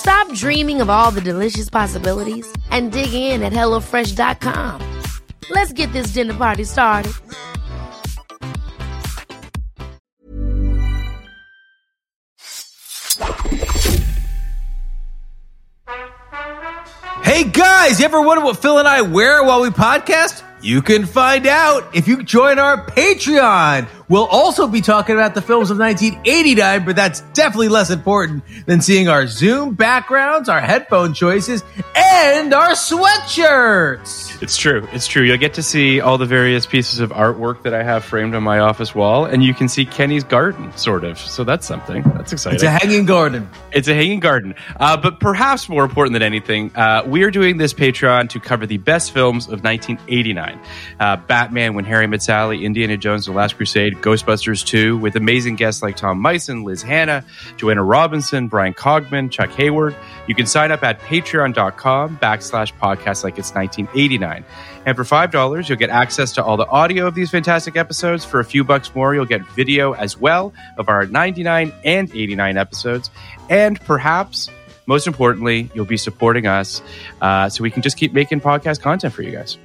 Stop dreaming of all the delicious possibilities and dig in at HelloFresh.com. Let's get this dinner party started. Hey guys, you ever wonder what Phil and I wear while we podcast? You can find out if you join our Patreon. We'll also be talking about the films of 1989, but that's definitely less important than seeing our Zoom backgrounds, our headphone choices, and our sweatshirts. It's true. It's true. You'll get to see all the various pieces of artwork that I have framed on my office wall, and you can see Kenny's garden, sort of. So that's something. That's exciting. It's a hanging garden. It's a hanging garden. Uh, but perhaps more important than anything, uh, we are doing this Patreon to cover the best films of 1989. Uh, Batman, When Harry Met Sally, Indiana Jones, The Last Crusade, Ghostbusters 2, with amazing guests like Tom Meissen, Liz Hannah, Joanna Robinson, Bryan Cogman, Chuck Hayward. You can sign up at patreon.com backslash podcast like it's 1989. And for $5, you'll get access to all the audio of these fantastic episodes. For a few bucks more, you'll get video as well of our 99 and 89 episodes. And perhaps, most importantly, you'll be supporting us uh, so we can just keep making podcast content for you guys.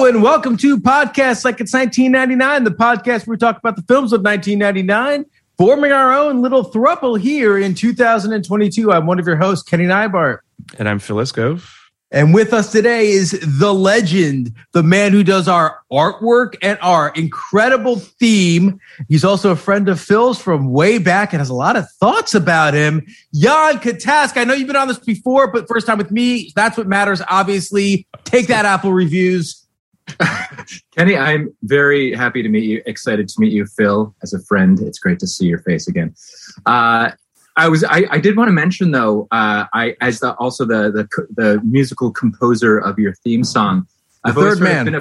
Hello and welcome to Podcast Like It's 1999, the podcast where we talk about the films of 1999, forming our own little thruple here in 2022. I'm one of your hosts, Kenny Neibart. And I'm Phil Iscove. And with us today is the legend, the man who does our artwork and our incredible theme. He's also a friend of Phil's from way back and has a lot of thoughts about him. Jan Katask. I know you've been on this before, but first time with me. That's what matters, obviously. Take that, Apple Reviews. Kenny, I'm very happy to meet you. Excited to meet you, Phil, as a friend. It's great to see your face again. Uh, I was. I, I did want to mention though. Uh, I as the also the, the the musical composer of your theme song. I've The third man. been a-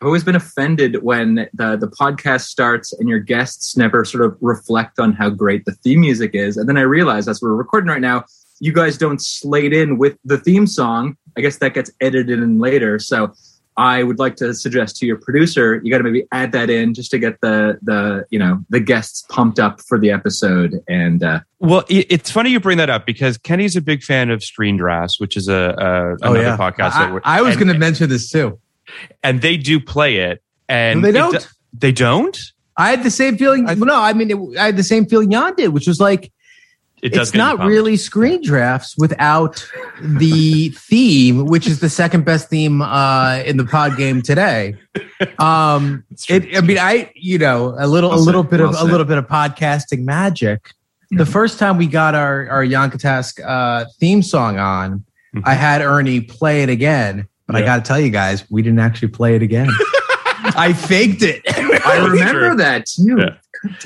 I've always been offended when the the podcast starts and your guests never sort of reflect on how great the theme music is, and then I realize as we're recording right now, you guys don't slate in with the theme song. I guess that gets edited in later. So I would like to suggest to your producer, you got to maybe add that in just to get the the you know the guests pumped up for the episode. And uh, Well, it, it's funny you bring that up because Kenny's a big fan of Screen Drafts, which is a, a another podcast. I, we're- I was going to mention this too. and they do play it, and No, they don't. do- they don't. I had the same feeling. I- no, I mean, it, I had the same feeling Jan did, which was like, It does. it's not really screen drafts without the theme, which is the second best theme uh, in the pod game today. Um, it, I mean, I you know a little Well a little said. bit of Well a little bit of podcasting magic. The first time we got our our Yankatask uh, theme song on, Mhm. I had Ernie play it again, but I got to tell you guys, we didn't actually play it again. I faked it. I remember that too. Yeah.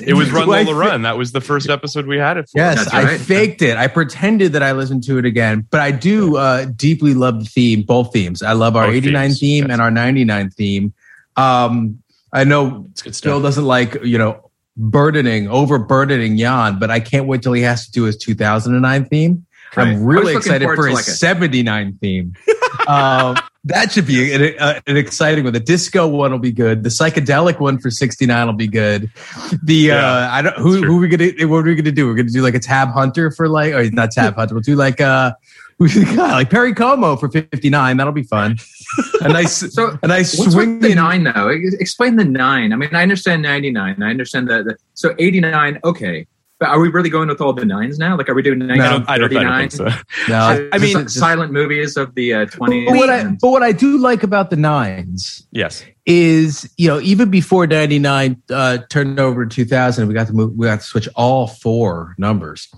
It was Run Well, I Lola Run. That was the first episode we had it for. Yes, That's I faked it. I pretended that I listened to it again, but I do uh, deeply love the theme, both themes. I love our Both 89 themes, theme yes. and our 99 theme. Um, I know It's good Phil doesn't like, you know, burdening, overburdening Jan, but I can't wait till he has to do his 2009 theme. Right. I'm really excited for his like, a- 79 theme. um, that should be an, uh, an exciting one. The disco one will be good. The psychedelic one for 69 will be good. The Yeah, uh, I don't who who are we gonna what are we gonna do? We're gonna do like a tab hunter for like or not tab hunter. We'll do like uh got like Perry Como for 59. That'll be fun. A nice So a nice swing the nine though? Explain the nine. I mean, I understand ninety nine. I understand that. The, so eighty nine. Okay, but are we really going with all the nines now? Like, are we doing I don't, I don't, I don't think so. No, I mean, just- just- silent movies of the uh, but what I but what I do like about the nines Yes. is you know even before 99 uh turned over to 2000 we got to move we got to switch all four numbers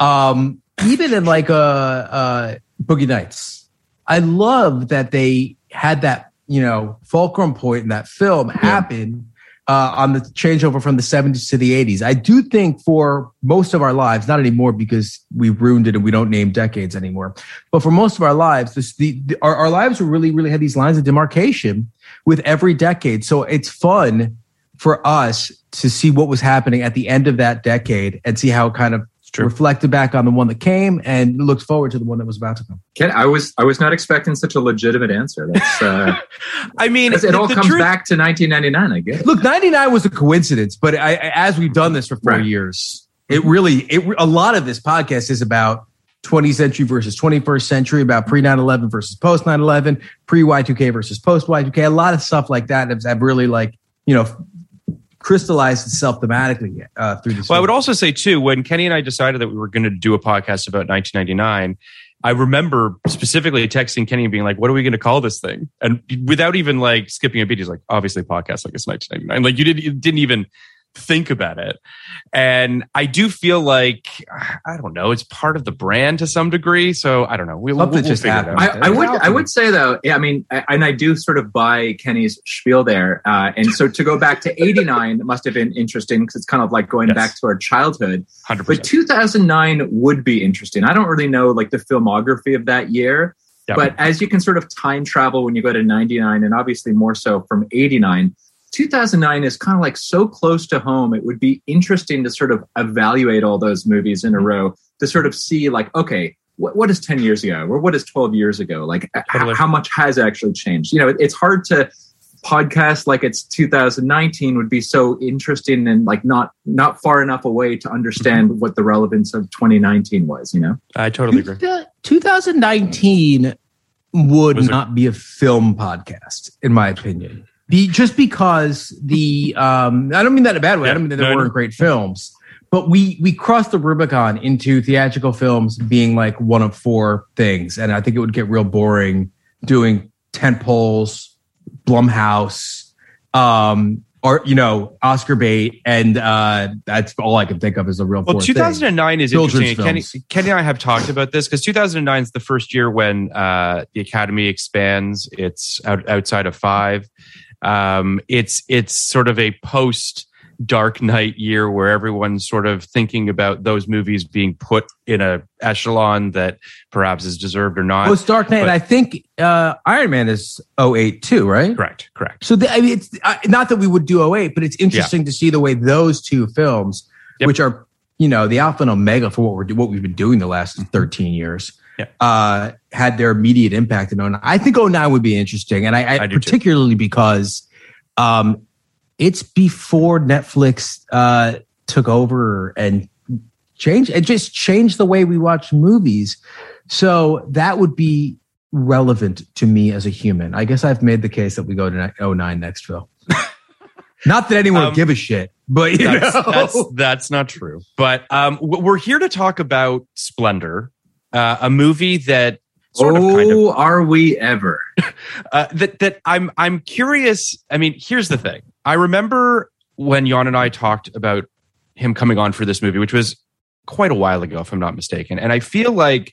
um even in like uh uh boogie nights i love that they had that you know fulcrum point in that film happen uh, on the changeover from the 70s to the 80s. I do think for most of our lives, not anymore because we've ruined it and we don't name decades anymore, but for most of our lives, this, the, the, our, our lives were really, really had these lines of demarcation with every decade. So it's fun for us to see what was happening at the end of that decade and see how it kind of true. reflected back on the one that came and looked forward to the one that was about to come. Ken, I was I was not expecting such a legitimate answer. That's uh, I mean, it all comes truth- back to 1999. I guess. Look, 99 was a coincidence, but I, as we've done this for four Right. years, it really, it, a lot of this podcast is about 20th century versus 21st century, about pre 9 11 versus post 9 11, pre Y2K versus post Y2K. A lot of stuff like that have really, like, you know, crystallized itself thematically uh, through this. Well, I would also say too, when Kenny and I decided that we were going to do a podcast about 1999, I remember specifically texting Kenny and being like, "What are we going to call this thing?" And without even like skipping a beat, he's like, "Obviously, podcast like it's 1999." Like you didn't you didn't even think about it. And I do feel like I don't know, it's part of the brand to some degree. So I don't know. We, we'll, Something we'll just figure it out. I, I would I would say though, yeah, I mean, I, and I do sort of buy Kenny's spiel there. Uh, and so to go back to '89 must have been interesting because it's kind of like going Yes. back to our childhood. Hundred But 2009 would be interesting. I don't really know like the filmography of that year, Yeah. but as you can sort of time travel when you go to 99 and obviously more so from 89, 2009 is kind of like so close to home. It would be interesting to sort of evaluate all those movies in a row to sort of see like, okay, what, what is 10 years ago or what is 12 years ago? Like h- Totally. how much has actually changed? You know, it- it's hard to podcast like it's 2019 would be so interesting and like not not far enough away to understand mm-hmm. what the relevance of 2019 was you know I totally agree. 2019 would not be a film podcast, in my opinion. Be, just because the um, I don't mean that in a bad way. I don't mean that Yeah, there no, weren't know. great films, but we we crossed the Rubicon into theatrical films being like one of four things, and I think it would get real boring doing tent poles, Blumhouse, um, or you know Oscar bait, and uh, that's all I can think of as a real. Well, 2009 is Children's interesting. Kenny. Kenny and I have talked about this because 2009 is the first year when uh, the Academy expands. It's out, outside of five. Um, it's it's sort of a post Dark Knight year where everyone's sort of thinking about those movies being put in a echelon that perhaps is deserved or not. It's Dark Knight. But- and I think uh, Iron Man is 08 too, right? correct, correct. So the, I mean, it's uh, not that we would do 08, but it's interesting to see the way those two films, Yep. which are you know the alpha and omega for what we're what we've been doing the last 13 years, Yep. uh, had their immediate impact in 09. I think 09 would be interesting, and I, I, I do too. particularly because um, it's before Netflix uh, took over and changed it just changed the way we watch movies. So that would be relevant to me as a human. I guess I've made the case that we go to 09 next, Phil. not that anyone Um, would give a shit, but you That's, know. that's that's not true. But um, we're here to talk about Splendor, uh, a movie that sort oh of kind of are we ever uh, that that I'm I'm curious. I mean, here's the thing. I remember when Jan and I talked about him coming on for this movie, which was quite a while ago, if I'm not mistaken. And I feel like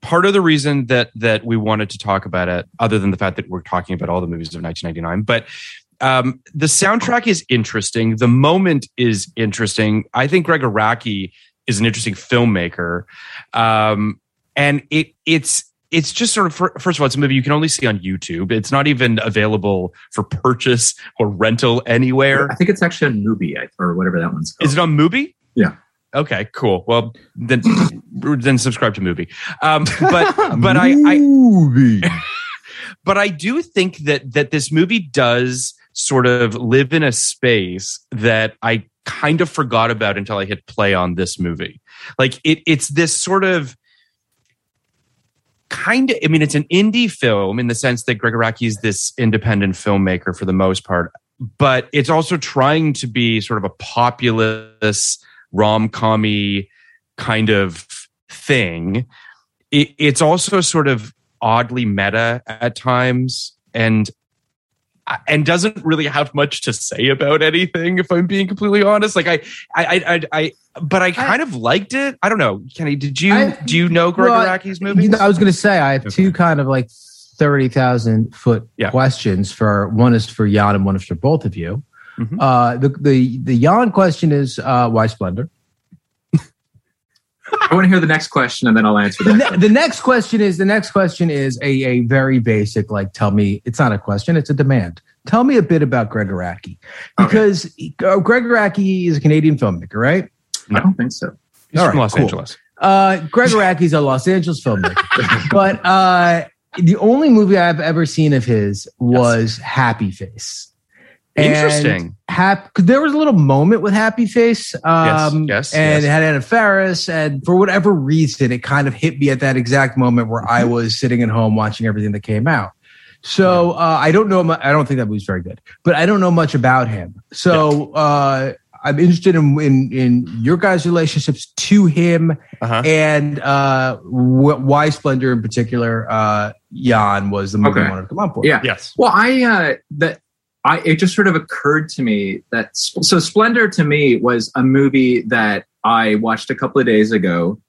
part of the reason that that we wanted to talk about it, other than the fact that we're talking about all the movies of 1999, but um, the soundtrack is interesting. The moment is interesting. I think Gregg Araki is an interesting filmmaker, um, and it it's it's just sort of first of all, it's a movie you can only see on YouTube. It's not even available for purchase or rental anywhere. I think it's actually on Mubi or whatever that one's called. Is it on Mubi? Yeah. Okay, cool. Well, then then subscribe to Mubi. Um, but but I, I but I do think that that this movie does sort of live in a space that I kind of forgot about until I hit play on this movie. Like it, it's this sort of kind of. I mean, it's an indie film in the sense that Gregg Araki is this independent filmmaker for the most part, but it's also trying to be sort of a populist rom commy kind of thing. It, it's also sort of oddly meta at times and and doesn't really have much to say about anything if i'm being completely honest like i i i, I but i kind I, of liked it i don't know kenny did you I, do you know greg well, araki's movies i was going to say i have okay. two kind of like 30,000 foot yeah. questions for one is for jan and one is for both of you mm-hmm. uh the the the jan question is uh why splendor I want to hear the next question and then I'll answer that. The, the, next question is the next question is a, a very basic, like, tell me, it's not a question, it's a demand. Tell me a bit about Gregg Araki. Because okay. Uh, Gregg Araki is a Canadian filmmaker, right? I don't think so. He's from Los cool. Angeles. Uh, Gregg Araki is a Los Angeles filmmaker. but uh, the only movie I've ever seen of his was yes. Happy Face. Interesting. Hap- there was a little moment with Happy Face. Um, yes, yes. And yes. it had Anna Faris. And for whatever reason, it kind of hit me at that exact moment where I mm-hmm. was sitting at home watching everything that came out. So uh, I don't know. I don't think that movie's very good, but I don't know much about him. So uh, I'm interested in, in, in your guys' relationships to him uh-huh. and uh, wh- why Splendor in particular. Uh, Jan was the movie okay. I wanted to come on for. Yeah. Yes. Well, I uh, that I it just sort of occurred to me that so Splendor to me was a movie that I watched a couple of days ago,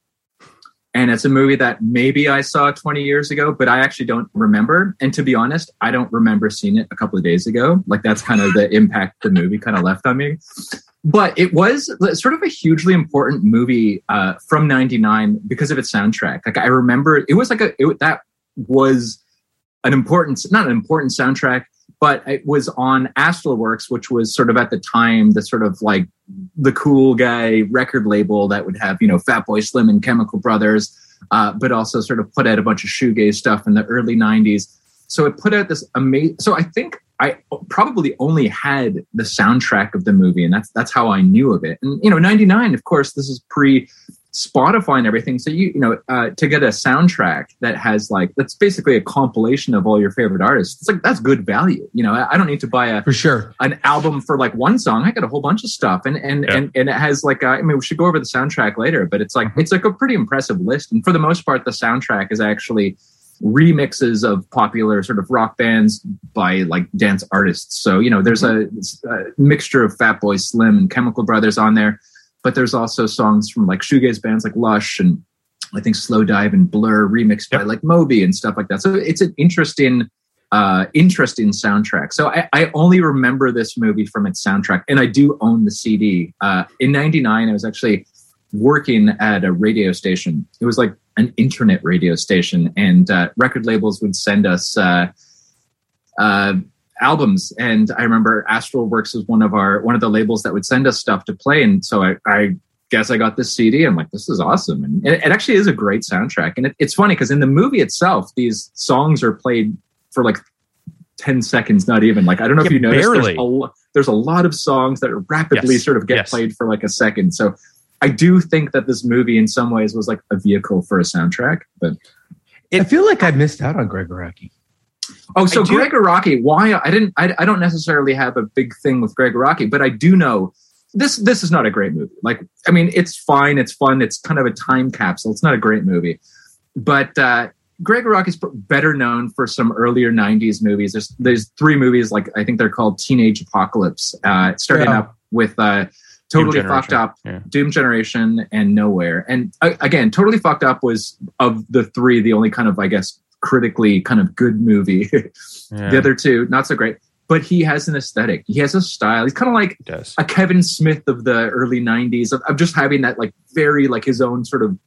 and it's a movie that maybe I saw 20 years ago, but I actually don't remember. And to be honest, I don't remember seeing it a couple of days ago. Like that's kind of the impact the movie kind of left on me. But it was sort of a hugely important movie uh, from '99 because of its soundtrack. Like I remember, it was like a it, that was an important, not an important soundtrack but it was on Astralwerks, which was sort of at the time the sort of like the cool guy record label that would have you know Fatboy Slim and Chemical Brothers, uh, but also sort of put out a bunch of shoegaze stuff in the early '90s. So it put out this amazing. So I think I probably only had the soundtrack of the movie, and that's that's how I knew of it. And you know, '99, of course, this is pre Spotify and everything. So you you know uh, to get a soundtrack that has like that's basically a compilation of all your favorite artists. It's like that's good value. You know, I, I don't need to buy a for sure an album for like one song. I got a whole bunch of stuff, and and yeah. and and it has like a, I mean we should go over the soundtrack later, but it's like mm-hmm. it's like a pretty impressive list. And for the most part, the soundtrack is actually remixes of popular sort of rock bands by like dance artists. So you know, there's a, a mixture of Fatboy Slim and Chemical Brothers on there but there's also songs from like shoegaze bands like Lush and I think Slowdive and Blur remixed yep. by like Moby and stuff like that. So it's an interesting, uh, interesting soundtrack. So I, I, only remember this movie from its soundtrack, and I do own the CD. Uh, in '99, I was actually working at a radio station. It was like an internet radio station, and uh, record labels would send us. Albums. And I remember Astralwerks was one of our one of the labels that would send us stuff to play. And so I, I guess I got this CD. I'm like, this is awesome. And it, it actually is a great soundtrack. And it, it's funny because in the movie itself, these songs are played for like 10 seconds, not even. Like, I don't know yeah, if you noticed, there's a, there's a, lot of songs that rapidly yes. sort of get yes. played for like a second. So I do think that this movie in some ways was like a vehicle for a soundtrack, but it, I feel like I missed out on Gregg Araki. Oh, so Gregg Araki, why I didn't I, I don't necessarily have a big thing with Gregg Araki, but I do know this this is not a great movie. Like I mean, it's fine, it's fun, it's kind of a time capsule. It's not a great movie. But uh Gregg Araki's better known for some earlier '90s movies. There's there's three movies, like I think they're called Teenage Apocalypse. Uh, starting yeah. up with uh, totally fucked up. Yeah. Doom Generation and Nowhere. And uh, again, totally fucked up was of the three the only kind of I guess critically kind of good movie. Yeah, the other two not so great. But he has an aesthetic. He has a style. He's kind of like does. a Kevin Smith of the early '90s of, of just having that like very like his own sort of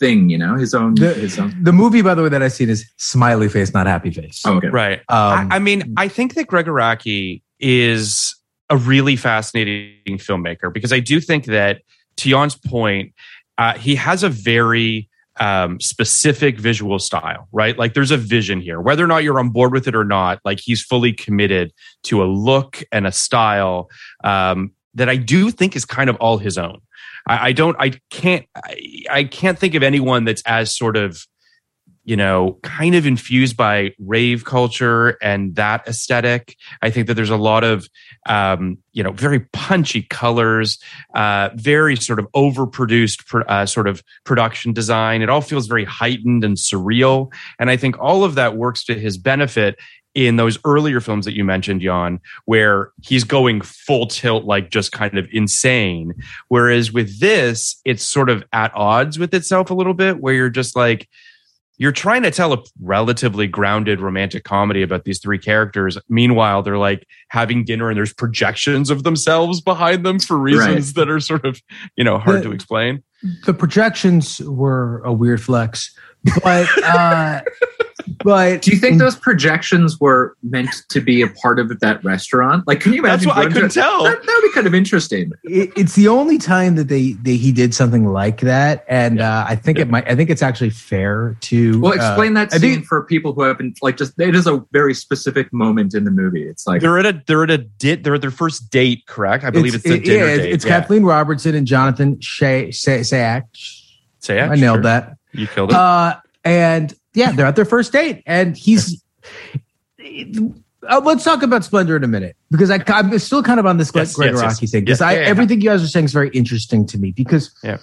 thing. You know, his own The, his own. the movie, by the way, that I've seen is Smiley Face, not Happy Face. Oh, okay. Right. Um, I, I mean, I think that Gregg Araki is a really fascinating filmmaker because I do think that, to Jan's point, uh, he has a very um, specific visual style, right? Like there's a vision here, whether or not you're on board with it or not. Like he's fully committed to a look and a style um, that I do think is kind of all his own. I, I don't, I can't, I, I can't think of anyone that's as sort of you know, kind of infused by rave culture and that aesthetic. I think that there's a lot of, um, you know, very punchy colors, uh, very sort of overproduced pr- uh, sort of production design. It all feels very heightened and surreal. And I think all of that works to his benefit in those earlier films that you mentioned, Jan, where he's going full tilt, like just kind of insane. Whereas with this, it's sort of at odds with itself a little bit, where you're just like, you're trying to tell a relatively grounded romantic comedy about these three characters. Meanwhile, they're like having dinner and there's projections of themselves behind them for reasons that are sort of, you know, hard The- to explain. the projections were a weird flex, but uh, but Do you think those projections were meant to be a part of that restaurant? Like, can you imagine? That's imagine? what I couldn't tell. That, that would be kind of interesting. it, it's the only time that they, they he did something like that, and uh, I think it might. I think it's actually fair to Well, uh, explain that I scene think- for people who haven't like just. It is a very specific moment in the movie. It's like They're at a they're at a di- they're at their first date, correct? I believe it's, the it- dinner yeah, date. It's yeah. Kathleen Robertson and Jonathan Shay, Say, Sayak. Say it, I nailed sure. that. You killed it. Uh, and yeah, they're at their first date, and he's. Uh, let's talk about Splendor in a minute because I, I'm still kind of on this Yes, Greg yes, Araki yes. thing because Yeah, yeah, everything you guys are saying is very interesting to me because Yeah.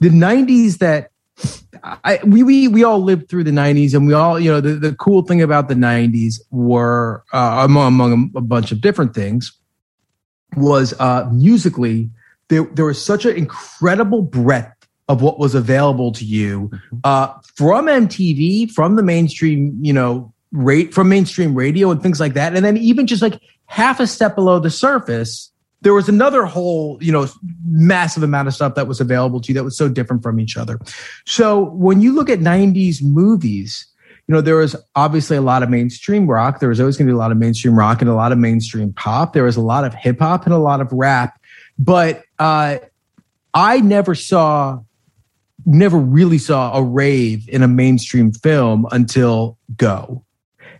the '90s that I we we we all lived through the '90s and we all you know the, the cool thing about the '90s were uh, among among a bunch of different things was uh, musically there there was such an incredible breadth of what was available to you uh, from MTV, from the mainstream, you know, rate from mainstream radio and things like that, and then even just like half a step below the surface, there was another whole, you know, massive amount of stuff that was available to you that was so different from each other. So when you look at '90s movies. You know, there was obviously a lot of mainstream rock. There was always going to be a lot of mainstream rock and a lot of mainstream pop. There was a lot of hip hop and a lot of rap. But uh, I never saw never really saw a rave in a mainstream film until Go.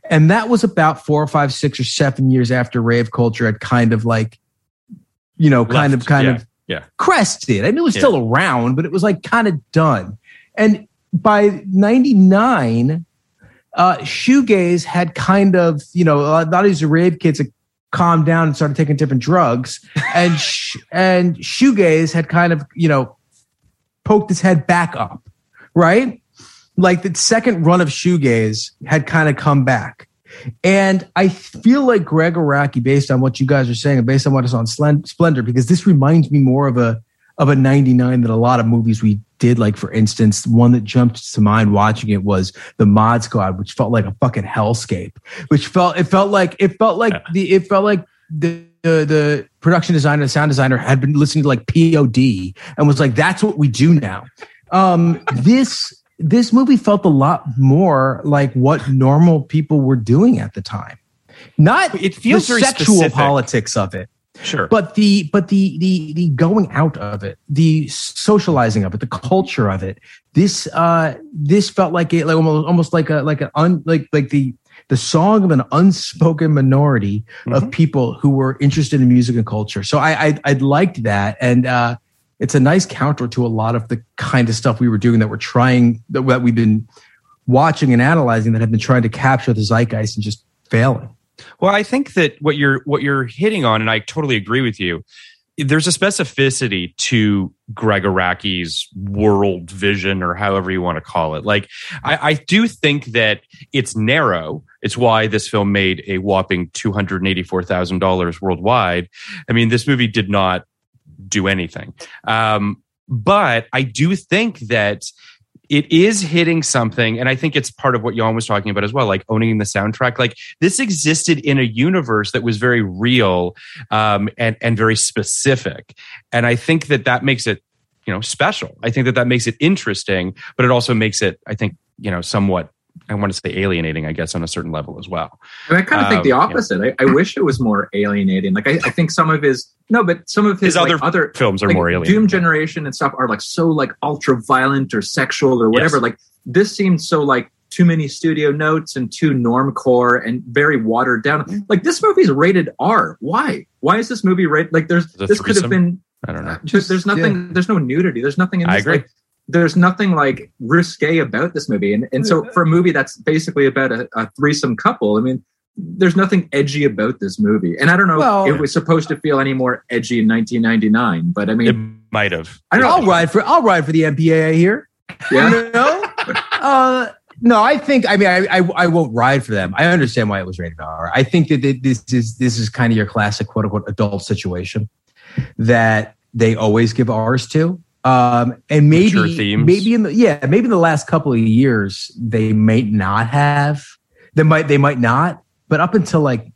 And that was about four or five, six or seven years after rave culture had kind of like, you know, kind Left, of, kind yeah, of yeah. crested. I mean, it was Yeah. still around, but it was like kind of done. And by 99, uh, shoegaze had kind of, you know, a lot of these rave kids had calmed down and started taking different drugs. And, sh- and shoegaze had kind of, you know, poked his head back up, right? Like the second run of shoegaze had kind of come back. And I feel like Gregg Araki, based on what you guys are saying, and based on what is on Splendor, because this reminds me more of a of a '99 than a lot of movies we did. Like for instance, one that jumped to mind watching it was the Mod Squad, which felt like a fucking hellscape. Which felt it felt like it felt like the it felt like the the, the production designer, the sound designer had been listening to like POD and was like, "That's what we do now." Um, this this movie felt a lot more like what normal people were doing at the time. Not It feels the very sexual specific. politics of it, Sure. but the but the the the going out of it, the socializing of it, the culture of it. This uh this felt like it like almost, almost like a like an un like like the the song of an unspoken minority of people who were interested in music and culture. So I I, I liked that and. uh it's a nice counter to a lot of the kind of stuff we were doing that we're trying that, that we've been watching and analyzing that have been trying to capture the zeitgeist and just failing. Well, I think that what you're what you're hitting on, and I totally agree with you. There's a specificity to Gregg Araki's world vision, or however you want to call it. Like, I, I do think that it's narrow. It's why this film made a whopping two hundred eighty-four thousand dollars worldwide. I mean, this movie did not do anything. Um, but I do think that it is hitting something and i think it's part of what jan was talking about as well like owning the soundtrack. Like this existed in a universe that was very real um, and and very specific. And i think that that makes it you know special. I think that that makes it interesting but it also makes it i think you know somewhat I want to say alienating, I guess, on a certain level as well. And I kind of think Um, the yeah. opposite. I, I wish it was more alienating. Like I, I think some of his no, but some of his, His like, other other films are like, more alienating. Doom Generation and stuff are like so like ultra violent or sexual or whatever. Yes. Like this seemed so like too many studio notes and too normcore and very watered down. Mm-hmm. Like this movie's rated R. Why? Why is this movie rated? Like there's The this could have been I don't know. just there's nothing. There's no nudity. There's nothing in I agree. Like, there's nothing like risque about this movie, and and so for a movie that's basically about a, a threesome couple, I mean, there's nothing edgy about this movie. And I don't know Well- if it was supposed to feel any more edgy in 1999, but I mean, It might have. I don't know. I'll ride for I'll ride for the MPAA here. yeah, You know? uh, no, I think I mean I, I I won't ride for them. I understand why it was rated R. I think that this is this is kind of your classic quote unquote adult situation that they always give R's to. Um, and Mature maybe themes. maybe in the yeah maybe in the last couple of years they might not have they might they might not but up until like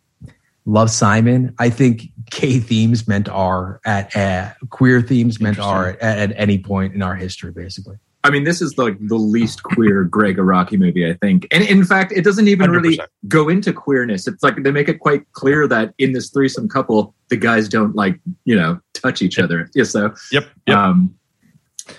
Love Simon, I think gay themes meant R at uh, queer themes meant R at, at any point in our history, basically. I mean, this is like the least queer Gregg Araki movie, I think. And in fact, it doesn't even really 100%. go into queerness. It's like they make it quite clear that in this threesome couple, the guys don't like you know touch each other. Yeah, so Yep. Yep. um,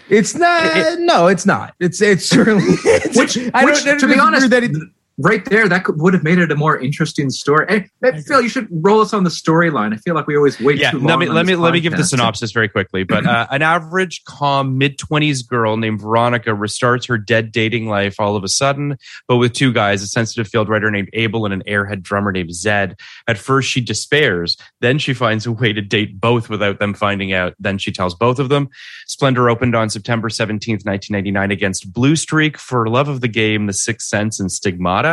It's not. no, it's not. It's it's certainly. It's, Which- I which, don't, to be honest, that it, right there, that could, would have made it a more interesting story. Hey, hey, Phil, you should roll us on the storyline. I feel like we always wait yeah too long. let me let me let me give the synopsis very quickly but uh, an average calm mid-20s girl named veronica restarts her dead dating life all of a sudden but with two guys a sensitive field writer named abel and an airhead drummer named zed at first she despairs then she finds a way to date both without them finding out then she tells both of them splendor opened on september 17th 1999 against blue streak for love of the game the sixth sense and stigmata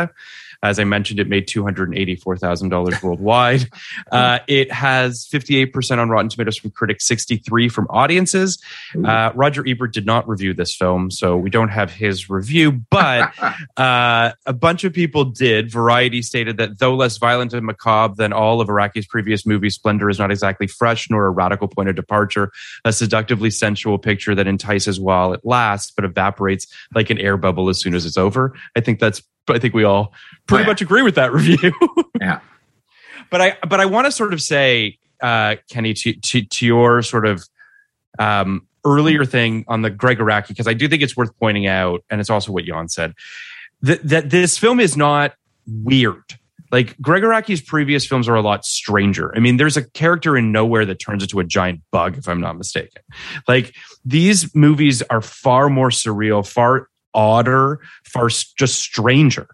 as I mentioned, it made two hundred eighty-four thousand dollars worldwide. Uh, it has fifty-eight percent on Rotten Tomatoes from critics, sixty-three from audiences. Uh, Roger Ebert did not review this film, so we don't have his review. But uh, a bunch of people did. Variety stated that though less violent and macabre than all of Araki's previous movies, Splendor is not exactly fresh nor a radical point of departure. A seductively sensual picture that entices while it lasts, but evaporates like an air bubble as soon as it's over. I think that's. I think we all pretty Oh, yeah. much agree with that review. Yeah. But I but I want to sort of say, uh, Kenny, to, to to your sort of um, earlier thing on the Gregg Araki, because I do think it's worth pointing out, and it's also what Jan said, that that this film is not weird. Like Gregg Araki's previous films are a lot stranger. I mean, there's a character in Nowhere that turns into a giant bug, if I'm not mistaken. Like these movies are far more surreal, far odder, far just stranger.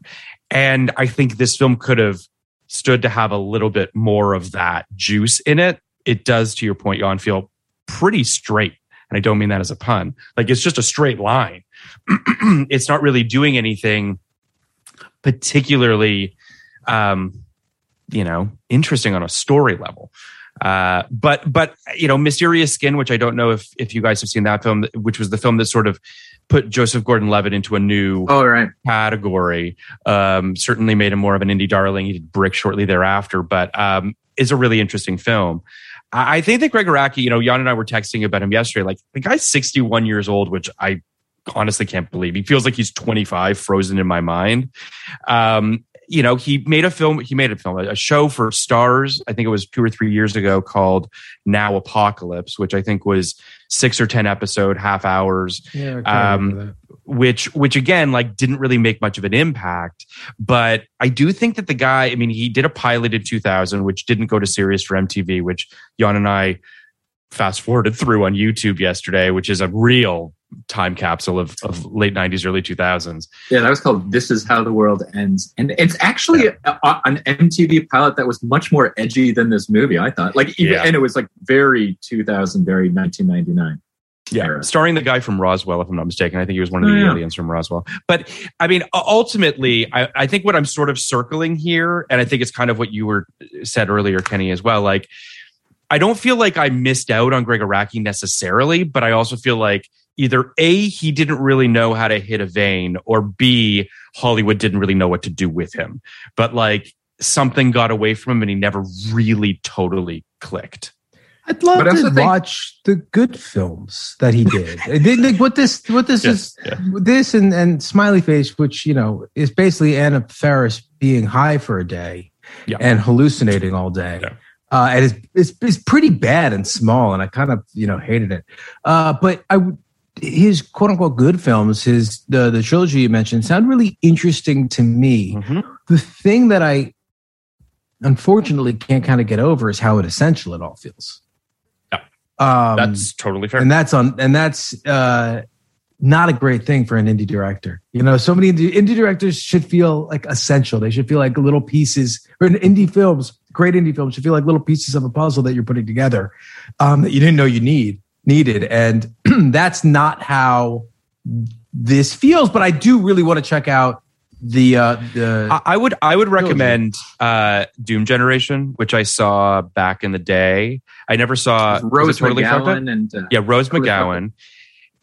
And I think this film could have stood to have a little bit more of that juice in it. It does, to your point, Jan, feel pretty straight. And I don't mean that as a pun. Like it's just a straight line. it's not really doing anything particularly, um, you know, interesting on a story level. Uh, but but you know, Mysterious Skin, which I don't know if if you guys have seen that film, which was the film that sort of put Joseph Gordon-Levitt into a new Oh, right. category. Um, certainly made him more of an indie darling. He did Brick shortly thereafter, but um, is a really interesting film. I I think that Gregg Araki, you know, Jan and I were texting about him yesterday. Like the guy's 61 years old, which I honestly can't believe. He feels like he's 25, frozen in my mind. Um, you know, he made a film. He made a film, a show for Starz. I think it was two or three years ago called Now Apocalypse, which I think was six or ten episode, half hours yeah, Um, which which again like didn't really make much of an impact but i do think that the guy i mean he did a pilot in 2000 which didn't go to series for mtv which jan and i fast forwarded through on youtube yesterday which is a real time capsule of, of late 90s early 2000s Yeah, that was called "This Is How the World Ends," and it's actually a, a- an MTV pilot that was much more edgy than this movie. I thought, like, even, Yeah. and it was like very 2000, very 1999. Yeah, era. starring the guy from Roswell, if I'm not mistaken. I think he was one of the Oh, yeah. aliens from Roswell. But I mean, ultimately, I, I think what I'm sort of circling here, and I think it's kind of what you were said earlier, Kenny, as well. Like I don't feel like I missed out on Gregg Araki necessarily, but I also feel like either A, he didn't really know how to hit a vein, or B, Hollywood didn't really know what to do with him. But like something got away from him and he never really totally clicked. I'd love But I also to think- watch the good films that he did. I think, like, what this, what this Yes, is, yeah. this and and Smiley Face, which you know is basically Anna Faris being high for a day Yeah. and hallucinating all day. Yeah. Uh, and it's, it's it's pretty bad and small, and I kind of you know hated it. Uh, but I would his quote unquote good films, his the the trilogy you mentioned, sound really interesting to me. Mhm. The thing that I unfortunately can't kind of get over is how essential it all feels. Yeah. Um, That's totally fair. and that's on and that's uh not a great thing for an indie director you know so many indie, indie directors should feel like essential they should feel like little pieces or in indie films great indie films should feel like little pieces of a puzzle that you're putting together um that you didn't know you need needed and that's not how this feels but i do really want to check out the uh the I I would I would recommend uh, Doom Generation, which I saw back in the day. I never saw Rose Totally McGowan and uh, Yeah, Rose Totally Fucked Up. McGowan.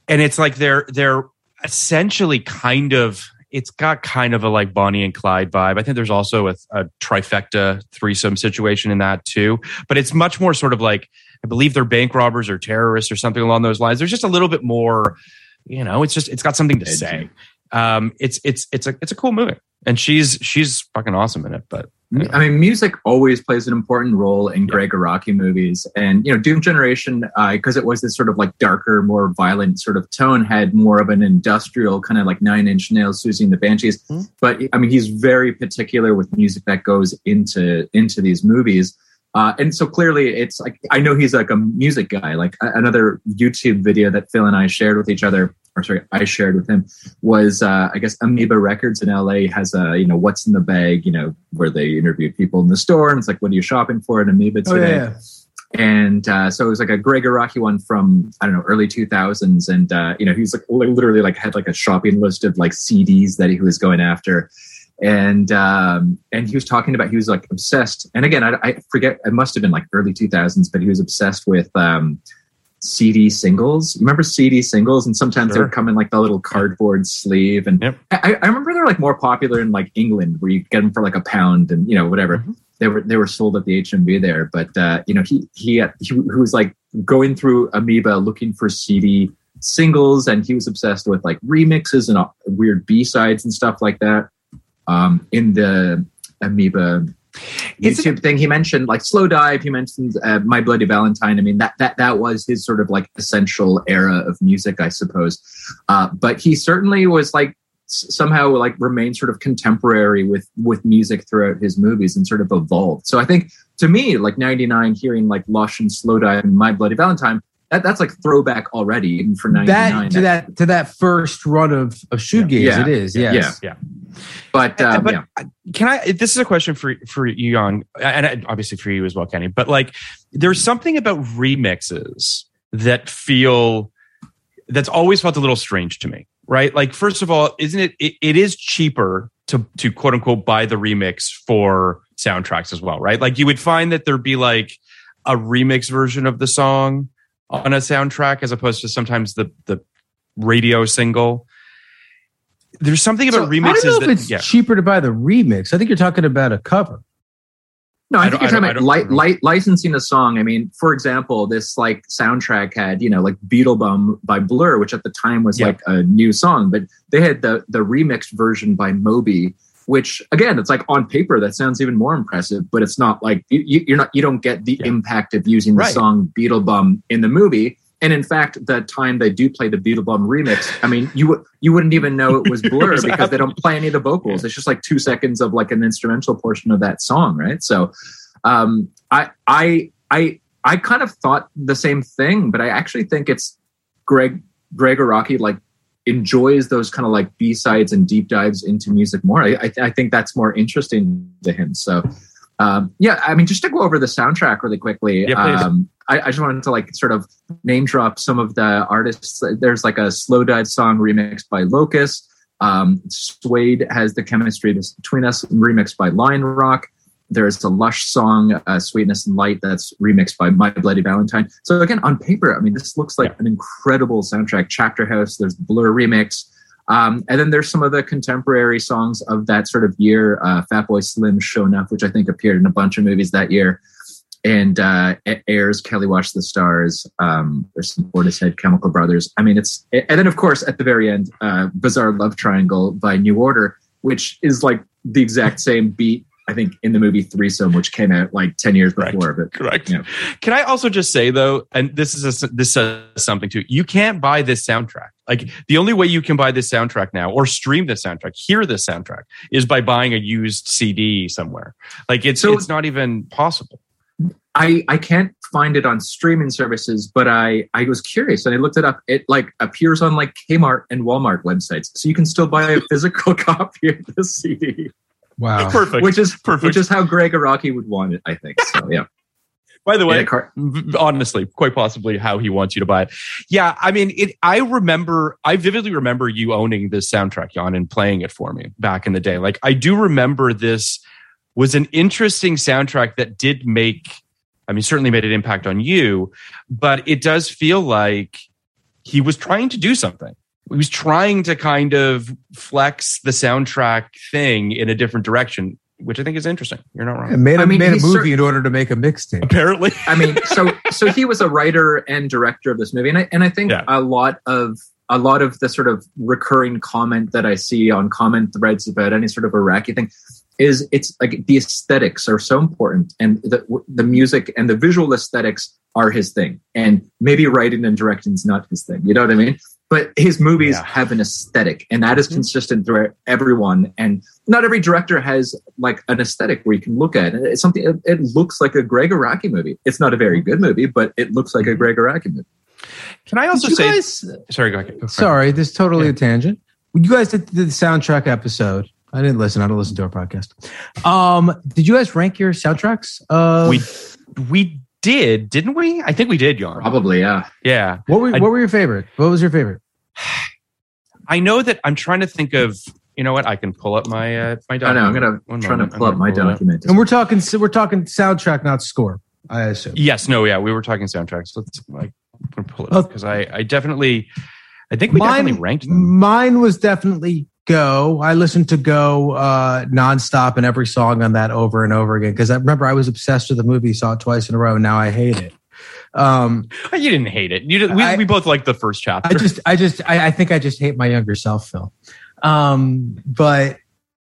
And it's like they're they're essentially kind of it's got kind of a like Bonnie and Clyde vibe. I think there's also a, a trifecta threesome situation in that too. But it's much more sort of like I believe they're bank robbers or terrorists or something along those lines. There's just a little bit more, you know, it's just it's got something to say. Um it's it's it's a it's a cool movie. And she's she's fucking awesome in it. But I mean, music always plays an important role in Gregg Araki movies, and you know, Doom Generation, because it was this sort of like darker, more violent sort of tone, had more of an industrial kind of like Nine Inch Nails, Siouxsie and the Banshees. Mhm. But I mean, he's very particular with music that goes into into these movies. Uh, and so clearly, it's like I know he's like a music guy. Like another YouTube video that Phil and I shared with each other, or sorry, I shared with him, was uh, I guess Amoeba Records in LA has a you know what's in the bag, you know where they interview people in the store, and it's like what are you shopping for at Amoeba today. oh today? yeah And uh, so it was like a Gregg Araki one from I don't know early 2000s, and uh, you know he's like literally like had like a shopping list of like CDs that he was going after, and um, and he was talking about he was like obsessed. And again, I, I forget it must have been like early 2000s, but he was obsessed with um, CD singles. Remember CD singles, and sometimes they would come in like the little cardboard sleeve. And Yep. I, I remember they're like more popular in like England, where you get them for like a pound, and you know whatever Mhm. they were they were sold at the HMV there. But uh, you know he he he, he was like going through Amoeba looking for CD singles, and he was obsessed with like remixes and uh, weird B sides and stuff like that. Um, in the Amoeba YouTube thing, he mentioned like Slowdive. He mentioned uh, My Bloody Valentine. I mean that that that was his sort of like essential era of music, I suppose. Uh, but he certainly was like somehow like remained sort of contemporary with with music throughout his movies and sort of evolved. So I think to me, like '99, hearing like Lush and Slowdive and My Bloody Valentine, that, that's like throwback already, even for '99. that to that to that first run of of shoegaze Yeah. it is Yeah. yes. yeah. But, um, but yeah. can I? This is a question for for you, Young, and obviously for you as well, Kenny. But like, there's something about remixes that feel that's always felt a little strange to me, right? Like, first of all, isn't it? It, it is cheaper to to quote unquote buy the remix for soundtracks as well, right? Like, you would find that there'd be like a remix version of the song on a soundtrack as opposed to sometimes the the radio single. There's something about So, remixes I don't know that if it's yeah. cheaper to buy the remix. I think you're talking about a cover. No, I, I think you're I talking about don't li- li- licensing a song. I mean, for example, this like soundtrack had you know like Beetlebum by Blur, which at the time was Yeah. like a new song, but they had the the remixed version by Moby, which again, it's like on paper that sounds even more impressive, but it's not like you, you're not you don't get the Yeah. impact of using the Right. song Beetlebum in the movie. And in fact, the time they do play the Beetlebum remix, I mean, you would you wouldn't even know it was Blur because they don't play any of the vocals. It's just like two seconds of like an instrumental portion of that song, right? So, um, I I I I kind of thought the same thing, but I actually think it's Greg Gregg Araki like enjoys those kind of like B sides and deep dives into music more. I, I I think that's more interesting to him. So. Um, yeah, I mean, just to go over the soundtrack really quickly. Yeah, um, I, I just wanted to like sort of name drop some of the artists. There's like a Slowdive song remixed by Locust. Um, Suede has the chemistry between us, remixed by Lionrock. There's a Lush song, uh, "Sweetness and Light," that's remixed by My Bloody Valentine. So again, on paper, I mean, this looks like Yeah. an incredible soundtrack. Chapterhouse, there's the Blur remix, um, and then there's some of the contemporary songs of that sort of year. Uh, Fatboy Slim, "Show Enough," which I think appeared in a bunch of movies that year, and uh, Airs, "Kelly Watch the Stars." Um, there's some Portishead, Chemical Brothers. I mean, it's and then of course at the very end, uh, "Bizarre Love Triangle" by New Order, which is like the exact same beat. I think in the movie Threesome, which came out like ten years Correct. before. But Correct. Yeah. Can I also just say though, and this is a, this says something too. You can't buy this soundtrack. Like the only way you can buy this soundtrack now, or stream this soundtrack, hear this soundtrack, is by buying a used CD somewhere. Like it's So- it's not even possible. I I can't find it on streaming services. But I I was curious and I looked it up. It like appears on like Kmart and Walmart websites, so you can still buy a physical copy of the CD, Wow. Perfect. which is Perfect. which is how Gregg Araki would want it. I think so. Yeah. By the way, car- honestly, quite possibly how he wants you to buy it. Yeah, I mean, it. I remember, I vividly remember you owning this soundtrack, Jan, and playing it for me back in the day. Like, I do remember this was an interesting soundtrack that did make. I mean, certainly made an impact on you, but it does feel like he was trying to do something. He was trying to kind of flex the soundtrack thing in a different direction, which I think is interesting. You're not wrong. And made, a I mean, made a movie cer- in order to make a mixtape. Apparently, I mean, so so he was a writer and director of this movie, and I and I think Yeah. a lot of a lot of the sort of recurring comment that I see on comment threads about any sort of Araki thing is it's like the aesthetics are so important, and the the music and the visual aesthetics are his thing, and maybe writing and directing is not his thing. You know what I mean? But his movies Yeah. have an aesthetic, and that is consistent throughout everyone. And not every director has like an aesthetic where you can look at it. It's something. It, it looks like a Gregg Araki movie. It's not a very good movie, but it looks like a Gregg Araki movie. can I also say? guys, sorry, go ahead. Go for sorry, this is totally Yeah. a tangent. You guys did the soundtrack episode. I didn't listen. I don't listen to our podcast. Um, did you guys rank your soundtracks? Uh, We we did, didn't we? I think we did, Jan. Probably, yeah. Yeah. what were I- what were your favorite? What was your favorite? I know that I'm trying to think of. You know what? I can pull up my uh, my I document. know. I'm gonna One trying moment. to pull I'm up my pull it document. And we're talking we're talking soundtrack, not score. I assume. Yes. No. Yeah. We were talking soundtracks. Let's like I'm pull it Oh. up because I I definitely I think we Mine- definitely ranked them. Mine was definitely Go. I listened to Go uh, nonstop and every song on that over and over again because I remember I was obsessed with the movie, saw it twice in a row. and Now I hate it. Um, You didn't hate it. You did, we, I- we both liked the first chapter. I just, I just, I, I think I just hate my younger self, Phil. Um, but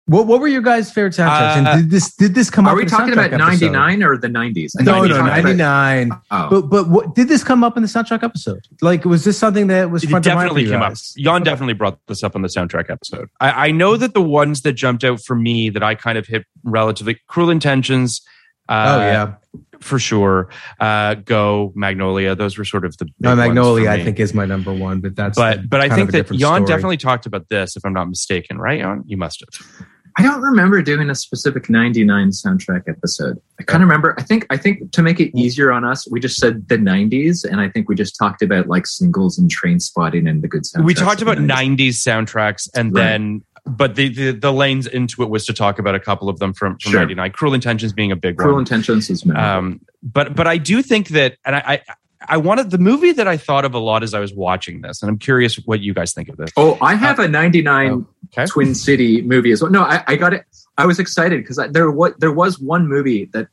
what, what were your guys' favorite soundtracks? Uh, and did this, did this come up? Are we in a talking about 99 or the 90s? No, no, 99. Oh. But, but what, did this come up in the soundtrack episode? Like, was this something that was it front of mind for definitely you came up. guys? Jan definitely brought this up on the soundtrack episode. I, I know that the ones that jumped out for me that I kind of hit relatively cruel intentions. Uh, oh yeah, for sure. Uh, Go Magnolia. Those were sort of the big no, ones Magnolia. for I think is my number one. But that's But but I think that different Jan story. definitely talked about this, if I'm not mistaken, right? Jan, you must have. I don't remember doing a specific 99 soundtrack episode. I kind of remember, I think, I think to make it easier on us, we just said the 90s. And I think we just talked about like singles and train spotting and the good soundtracks. we talked about 90s soundtracks and Right. then but the, the the lanes into it was to talk about a couple of them from, from Sure. 99 cruel intentions being a big Cruel one Cruel Intentions is memorable. um but but i do think that and i i I wanted the movie that I thought of a lot as I was watching this, and I'm curious what you guys think of this. oh, I have a 99 oh, okay. Twin City movie as well. No, I, I got it. I was excited because there what there was one movie that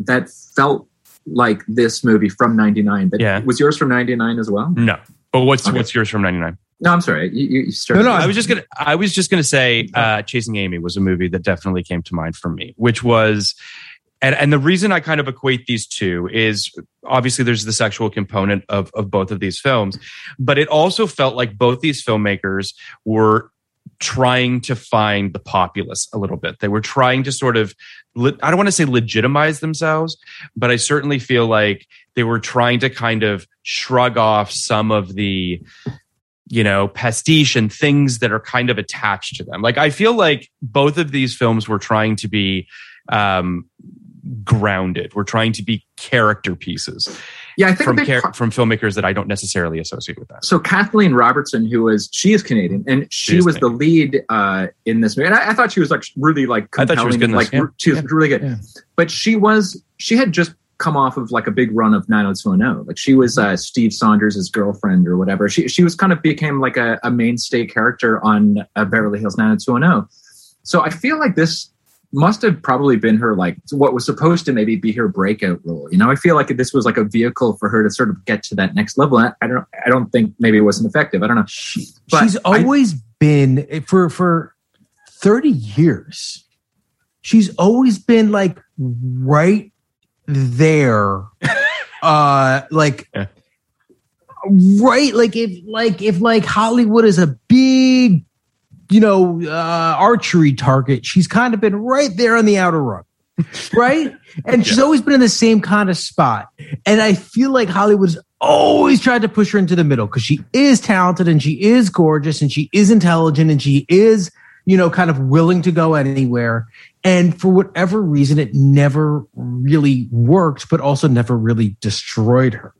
that felt like this movie from 99. But Yeah. was yours from 99 as well? No, but what's Okay. what's yours from '99? No, I'm sorry. You, you you started. No, no, I was just gonna I was just gonna say uh, Chasing Amy was a movie that definitely came to mind for me, which was and, and the reason I kind of equate these two is obviously there's the sexual component of, of both of these films, but it also felt like both these filmmakers were trying to find the populace a little bit. They were trying to sort of, I don't want to say legitimize themselves, but I certainly feel like they were trying to kind of shrug off some of the, you know, pastiche and things that are kind of attached to them. Like I feel like both of these films were trying to be um, grounded. We're trying to be character pieces. Yeah, I think from big char- from filmmakers that I don't necessarily associate with that. so Kathleen Robertson, who is she is Canadian, and she, is was the lead uh, in this movie. And I, I thought she was like really like I thought compelling. she was good in and, this, like yeah. she was Yeah. really good. Yeah. But she was she had just come off of like a big run of 90210. Like she was uh, Steve Sanders' girlfriend or whatever. She she was kind of became like a, a mainstay character on uh, Beverly Hills 90210. So I feel like this must have probably been her like what was supposed to maybe be her breakout role. You know, I feel like this was like a vehicle for her to sort of get to that next level. I, I don't I don't think maybe it wasn't effective. I don't know. But she's I- always been for for 30 years she's always been like right there uh like Yeah. right like if like if like hollywood is a big you know uh archery target she's kind of been right there on the outer run right? And she's always been in the same kind of spot. And i feel like hollywood's always tried to push her into the middle because she is talented and she is gorgeous and she is intelligent and she is you know kind of willing to go anywhere. And for whatever reason it never really worked but also never really destroyed her.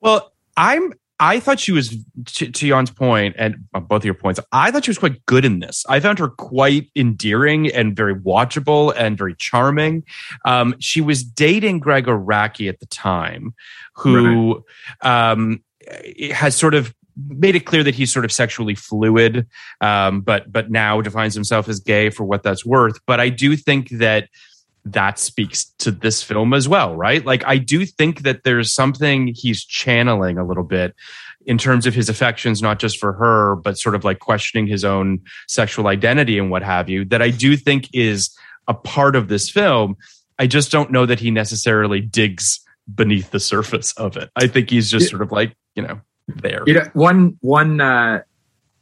Well, I'm. I thought she was to, to Jan's point, and uh, both of your points. I thought she was quite good in this. I found her quite endearing and very watchable and very charming. Um, she was dating Gregg Araki at the time, who um, has sort of made it clear that he's sort of sexually fluid, um, but but now defines himself as gay for what that's worth. But I do think that that speaks to this film as well, right? Like, I do think that there's something he's channeling a little bit in terms of his affections, not just for her, but sort of like questioning his own sexual identity and what have you, that I do think is a part of this film. I just don't know that he necessarily digs beneath the surface of it. I think he's just sort of like, you know, there. You know, one one. Uh,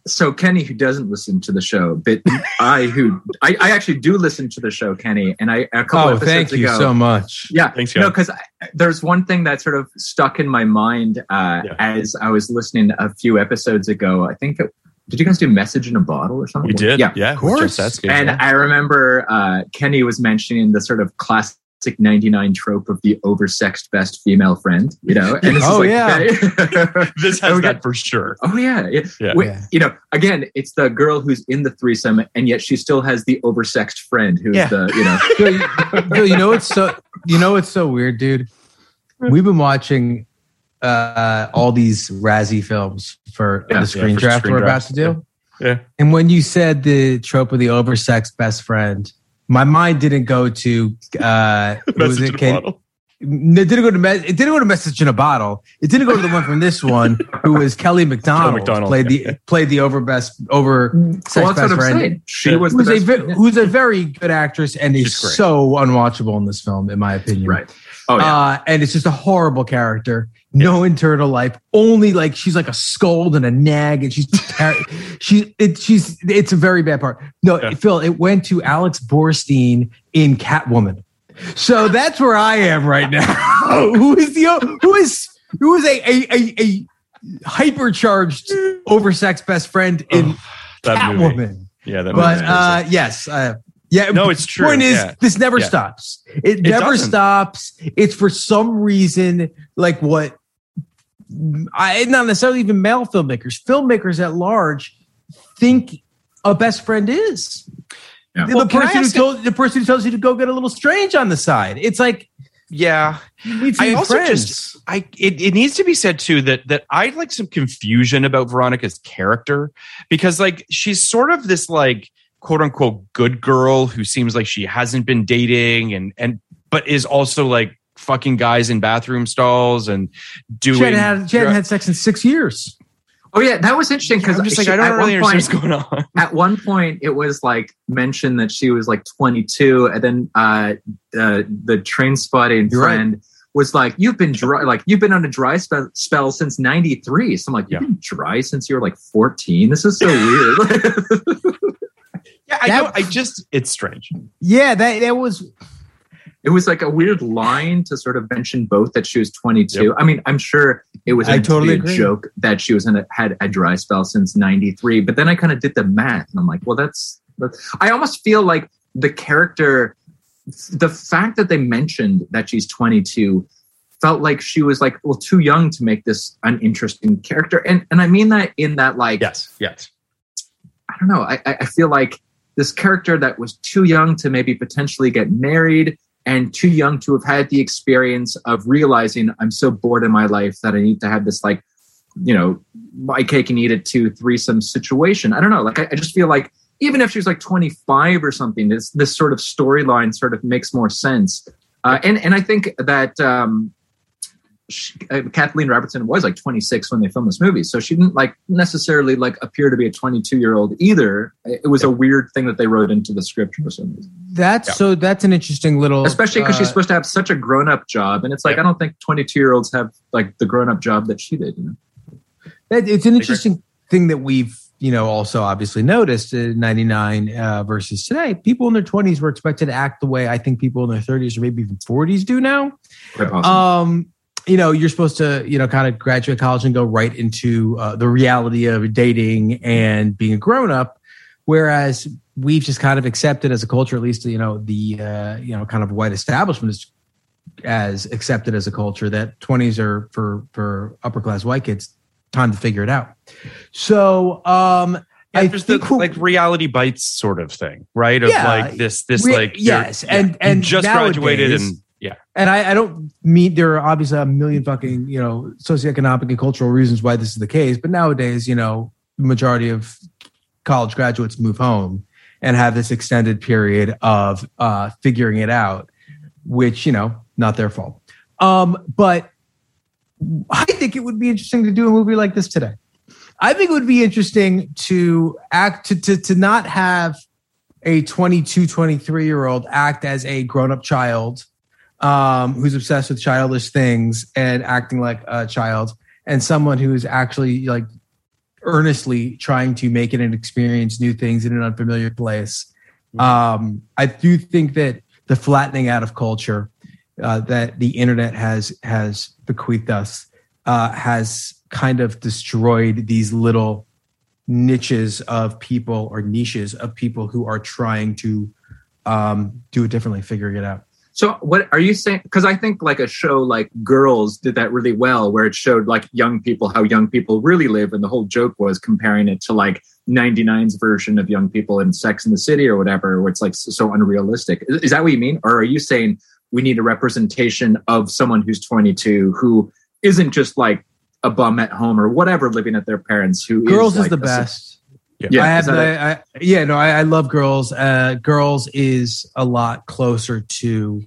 so Kenny, who doesn't listen to the show, but I who I, I actually do listen to the show, Kenny, and I a couple oh episodes thank you ago, so much Yeah, Thanks, no, Jan. because there's one thing that sort of stuck in my mind uh, Yeah. as I was listening a few episodes ago. I think it, did you guys do message in a bottle or something? We did. Yeah, Yeah. of course. That's good. and I remember uh, Kenny was mentioning the sort of classic 99 trope of the oversexed best female friend, you know? And this Oh, is like, yeah. this Oh, has we that got- for sure. Oh yeah, yeah. Yeah. Wait, Yeah. You know, again, it's the girl who's in the threesome, and yet she still has the oversexed friend who's Yeah. the you know. Yo, you, yo, you know it's so you know it's so weird, dude. We've been watching uh, all these Razzie films for Yeah, the screen for draft screen we're about to do. Yeah. And when you said the trope of the oversexed best friend, my mind didn't go to uh, what was it? in a Kate? bottle. It didn't go to me- it didn't go to message in a bottle. It didn't go to the one from this one who was Kelly Macdonald, Macdonald, played yeah. the played the over best over sex Well, that's best friend. She Yeah. was who's a best ve- who's a very good actress and is great. so unwatchable in this film, in my opinion. right. Oh yeah. Uh, and it's just a horrible character. No internal life. Only like she's like a scold and a nag, and she's ter- she it, she's it's a very bad part. No, Yeah. Phil, it went to Alex Borstein in Catwoman. So that's where I am right now. who is the who is who is a a a, a hypercharged oversexed best friend in That movie. Catwoman? Yeah, that But uh, yes, uh, yeah. No, it's true, Point is, yeah. this never Yeah. stops. It, never doesn't. stops. It's for some reason like what I not necessarily even male filmmakers, filmmakers at large think a best friend is. Yeah. The, Well, can person who ask- told the person who tells you to go get a little strange on the side. It's like yeah. you need to I also friends. just I it, it needs to be said too that that I like some confusion about Veronica's character because like she's sort of this like quote unquote good girl who seems like she hasn't been dating and and but is also like fucking guys in bathroom stalls and doing she hadn't had, she hadn't had sex in six years. oh yeah, that was interesting because I'm just like I don't really understand what's going on. at one point it was like mentioned that she was like 22 and then uh, uh the train spotting You're right. friend was like you've been dry like you've been on a dry spell, spell since 93 so i'm like you've Yeah. been dry since you were like 14 this is so weird Yeah, I That- don't I just it's strange. Yeah, that that was it was like a weird line to sort of mention both that she was 22 i mean i'm sure it was I totally a agree. joke that she was in a, had a dry spell since 93 but then i kind of did the math and i'm like well that's, that's i almost feel like the character the fact that they mentioned that she's 22 felt like she was like well too young to make this an interesting character and and i mean that in that like Yes, yes. i don't know I- i feel like this character that was too young to maybe potentially get married and too young to have had the experience of realizing i'm so bored in my life that i need to have this like you know my cake and eat it too threesome situation. I don't know like i, I just feel like even if she was like 25 or something this this sort of storyline sort of makes more sense. Uh, and and i think that um she, uh, Kathleen Robertson was like 26 when they filmed this movie, so she didn't like necessarily like appear to be a 22 year old either. It was a weird thing that they wrote into the script for some reason, That's Yeah. so. That's an interesting little, especially because she's uh, supposed to have such a grown up job, and it's like Yeah. I don't think 22 year olds have like the grown up job that she did. You know? It's an interesting thing that we've, you know, also obviously noticed in 99 uh, versus today. People in their 20s were expected to act the way I think people in their 30s or maybe even 40s do now. Um, you know, you're supposed to, you know, kind of graduate college and go right into uh, the reality of dating and being a grown up. Whereas we've just kind of accepted as a culture, at least, you know, the, uh, you know, kind of white establishment is as accepted as a culture that 20s are for, for upper class white kids time to figure it out. So, um, there's the like reality bites sort of thing, right? Of Yeah. like this, this Re- like yes, and- you and just graduated and yeah, and I, I don't mean there are obviously a million fucking you know socioeconomic and cultural reasons why this is the case, but nowadays you know the majority of college graduates move home and have this extended period of uh, figuring it out, which you know not their fault. Um, but I think it would be interesting to do a movie like this today. I think it would be interesting to act to to, to not have a 22 23 year old act as a grown up child um, who's obsessed with childish things and acting like a child, and someone who's actually like earnestly trying to make it and experience new things in an unfamiliar place. Um, I do think that the flattening out of culture uh, that the internet has has bequeathed us uh, has kind of destroyed these little niches of people or niches of people who are trying to um, do it differently, figuring it out. So what are you saying? Because I think like a show like Girls did that really well, where it showed like young people how young people really live, and the whole joke was comparing it to like 99's version of young people in Sex in the City or whatever, where it's like so, unrealistic. Is, is that what you mean, or are you saying we need a representation of someone who's 22 who isn't just like a bum at home or whatever, living at their parents? Who Girls is like the best. Yeah, I have. that I, I, yeah, no, I, I love girls. Uh, girls is a lot closer to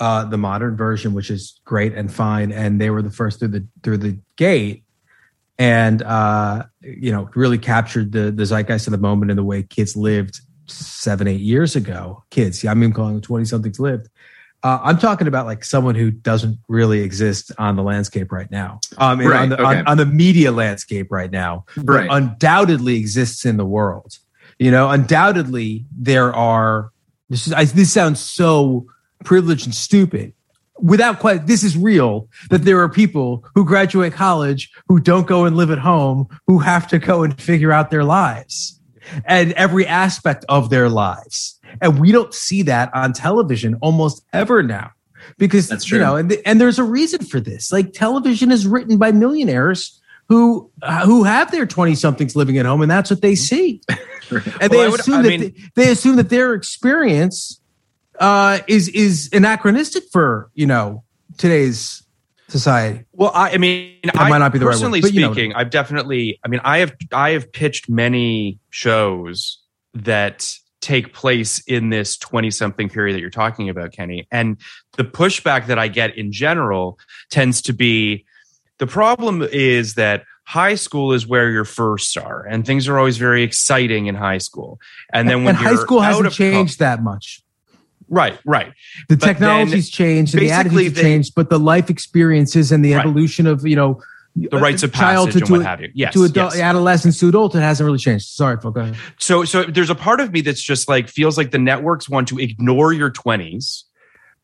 uh, the modern version, which is great and fine. And they were the first through the through the gate, and uh, you know, really captured the the zeitgeist of the moment and the way kids lived seven, eight years ago. Kids, yeah, I mean, calling them twenty somethings lived. Uh, I'm talking about like someone who doesn't really exist on the landscape right now. Um, Right, on, the, okay. on, on the media landscape right now Right. but undoubtedly exists in the world. You know, undoubtedly there are. This is I, this sounds so privileged and stupid. Without quite, this is real that there are people who graduate college who don't go and live at home, who have to go and figure out their lives and every aspect of their lives. And we don't see that on television almost ever now because That's you know, and, and there's a reason for this. Like television is written by millionaires who uh, who have their 20 somethings living at home and that's what they see. And they Well, I would- assume I that mean- they, they assume that their experience uh, is is anachronistic for, you know, today's society. Well, I, I mean, That I, might not be the right word, personally but you know speaking, I've definitely, I mean, I have, I have pitched many shows that take place in this 20 something period that you're talking about, Kenny. And the pushback that I get in general tends to be the problem is that high school is where your firsts are and things are always very exciting in high school. And then when and high school hasn't of co- changed that much. right, right. The But technology's changed and the attitudes they- changed, but the life experiences and the Right. evolution of, you know, The rights of child passage and to, what to, have you. Yes. to adult, yes. adolescence to adult, it hasn't really changed. Sorry, Phil, go ahead. so so there's a part of me that's just like feels like the networks want to ignore your 20s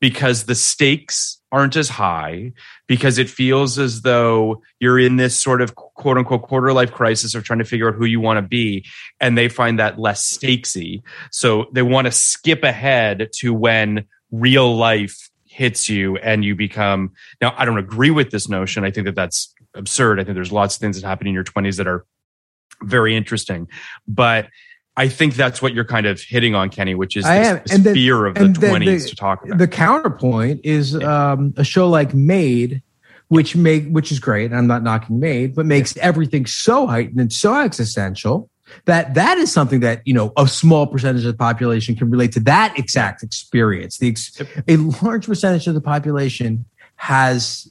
because the stakes aren't as high because it feels as though you're in this sort of quote unquote quarter life crisis of trying to figure out who you want to be and they find that less stakesy so they want to skip ahead to when real life hits you and you become now i don't agree with this notion i think that that's absurd i think there's lots of things that happen in your 20s that are very interesting but I think that's what you're kind of hitting on, Kenny, which is this, this the, fear of the 20s to talk about. The counterpoint is yeah. um, a show like Maid, which make which is great. I'm not knocking Maid, but makes yeah. everything so heightened and so existential that that is something that you know a small percentage of the population can relate to that exact experience. The ex- a large percentage of the population has.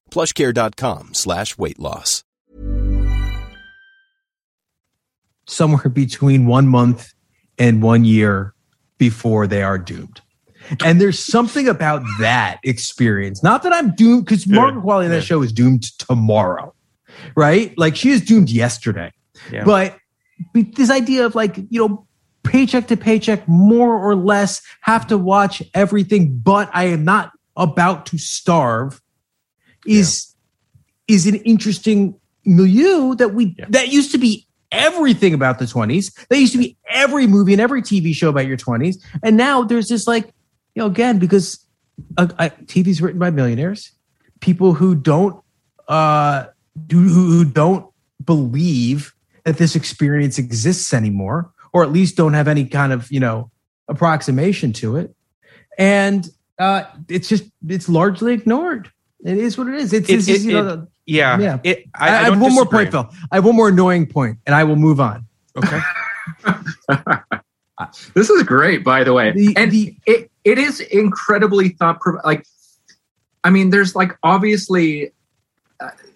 plushcare.com slash weight loss. Somewhere between one month and one year before they are doomed. And there's something about that experience. Not that I'm doomed, because Margaret Qualley in that show is doomed tomorrow, right? Like she is doomed yesterday. Yeah. But this idea of like, you know, paycheck to paycheck, more or less, have to watch everything, but I am not about to starve is yeah. is an interesting milieu that we yeah. that used to be everything about the 20s. That used to be every movie and every TV show about your 20s. And now there's this like, you know, again, because uh, TV's written by millionaires, people who don't uh who, who don't believe that this experience exists anymore, or at least don't have any kind of, you know, approximation to it. And uh it's just it's largely ignored. It is what it is. It's, it, it, you know, it, yeah, yeah. I, I, I, have one disagree. more point, Phil. I have one more annoying point, and I will move on. Okay. this is great, by the way, the, and the, it it is incredibly thought provoking. like. I mean, there's like obviously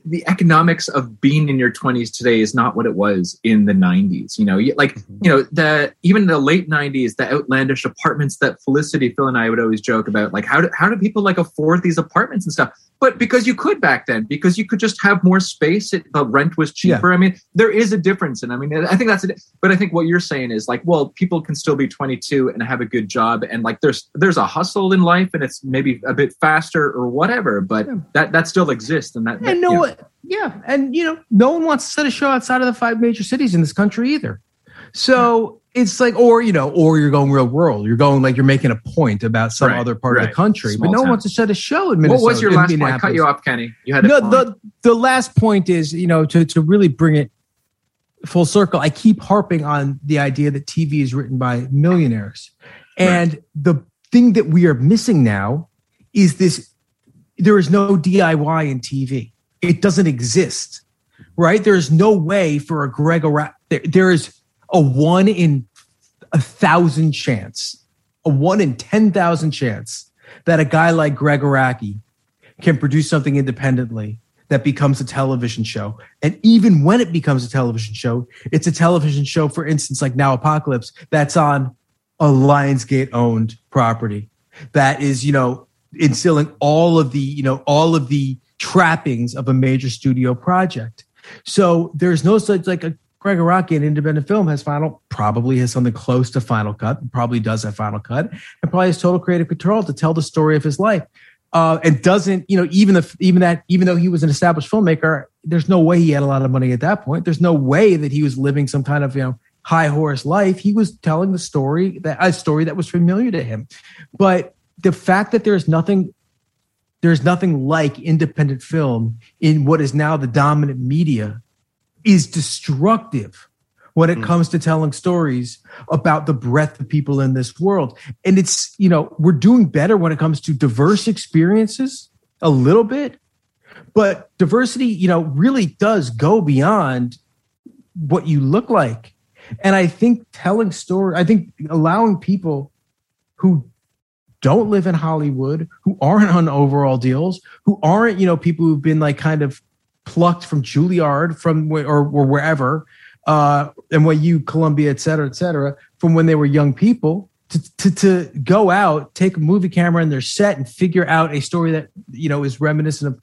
the economics of being in your 20s today is not what it was in the 90s you know like mm-hmm. you know the even the late 90s the outlandish apartments that felicity phil and i would always joke about like how do, how do people like afford these apartments and stuff but because you could back then because you could just have more space it, the rent was cheaper yeah. i mean there is a difference and i mean i think that's it but i think what you're saying is like well people can still be 22 and have a good job and like there's there's a hustle in life and it's maybe a bit faster or whatever but yeah. that that still exists and that, that no you know, yeah, and you know, no one wants to set a show outside of the five major cities in this country either. So it's like, or you know, or you're going real world You're going like you're making a point about some right, other part right. of the country, Small but no town. one wants to set a show in Minnesota. What was your last point? I cut you off, Kenny. You had no. The the last point is, you know, to to really bring it full circle. I keep harping on the idea that TV is written by millionaires, and right. the thing that we are missing now is this: there is no DIY in TV it doesn't exist, right? There's no way for a Gregor. There, there is a one in a thousand chance, a one in 10,000 chance that a guy like Gregg Araki can produce something independently that becomes a television show. And even when it becomes a television show, it's a television show, for instance, like Now Apocalypse, that's on a Lionsgate owned property that is, you know, instilling all of the, you know, all of the trappings of a major studio project. So there's no such like a Gregg Araki in independent film has final, probably has something close to Final Cut, probably does have Final Cut, and probably has total creative control to tell the story of his life. Uh, and doesn't, you know, even the even that, even though he was an established filmmaker, there's no way he had a lot of money at that point. There's no way that he was living some kind of, you know, high horse life. He was telling the story that a story that was familiar to him. But the fact that there's nothing there's nothing like independent film in what is now the dominant media is destructive when it hmm. comes to telling stories about the breadth of people in this world. And it's, you know, we're doing better when it comes to diverse experiences a little bit, but diversity, you know, really does go beyond what you look like. And I think telling story, I think allowing people who don't live in Hollywood, who aren't on overall deals, who aren't, you know, people who've been like kind of plucked from Juilliard from where, or, or wherever, uh, NYU, Columbia, et cetera, et cetera, from when they were young people to, to, to go out, take a movie camera in their set and figure out a story that, you know, is reminiscent of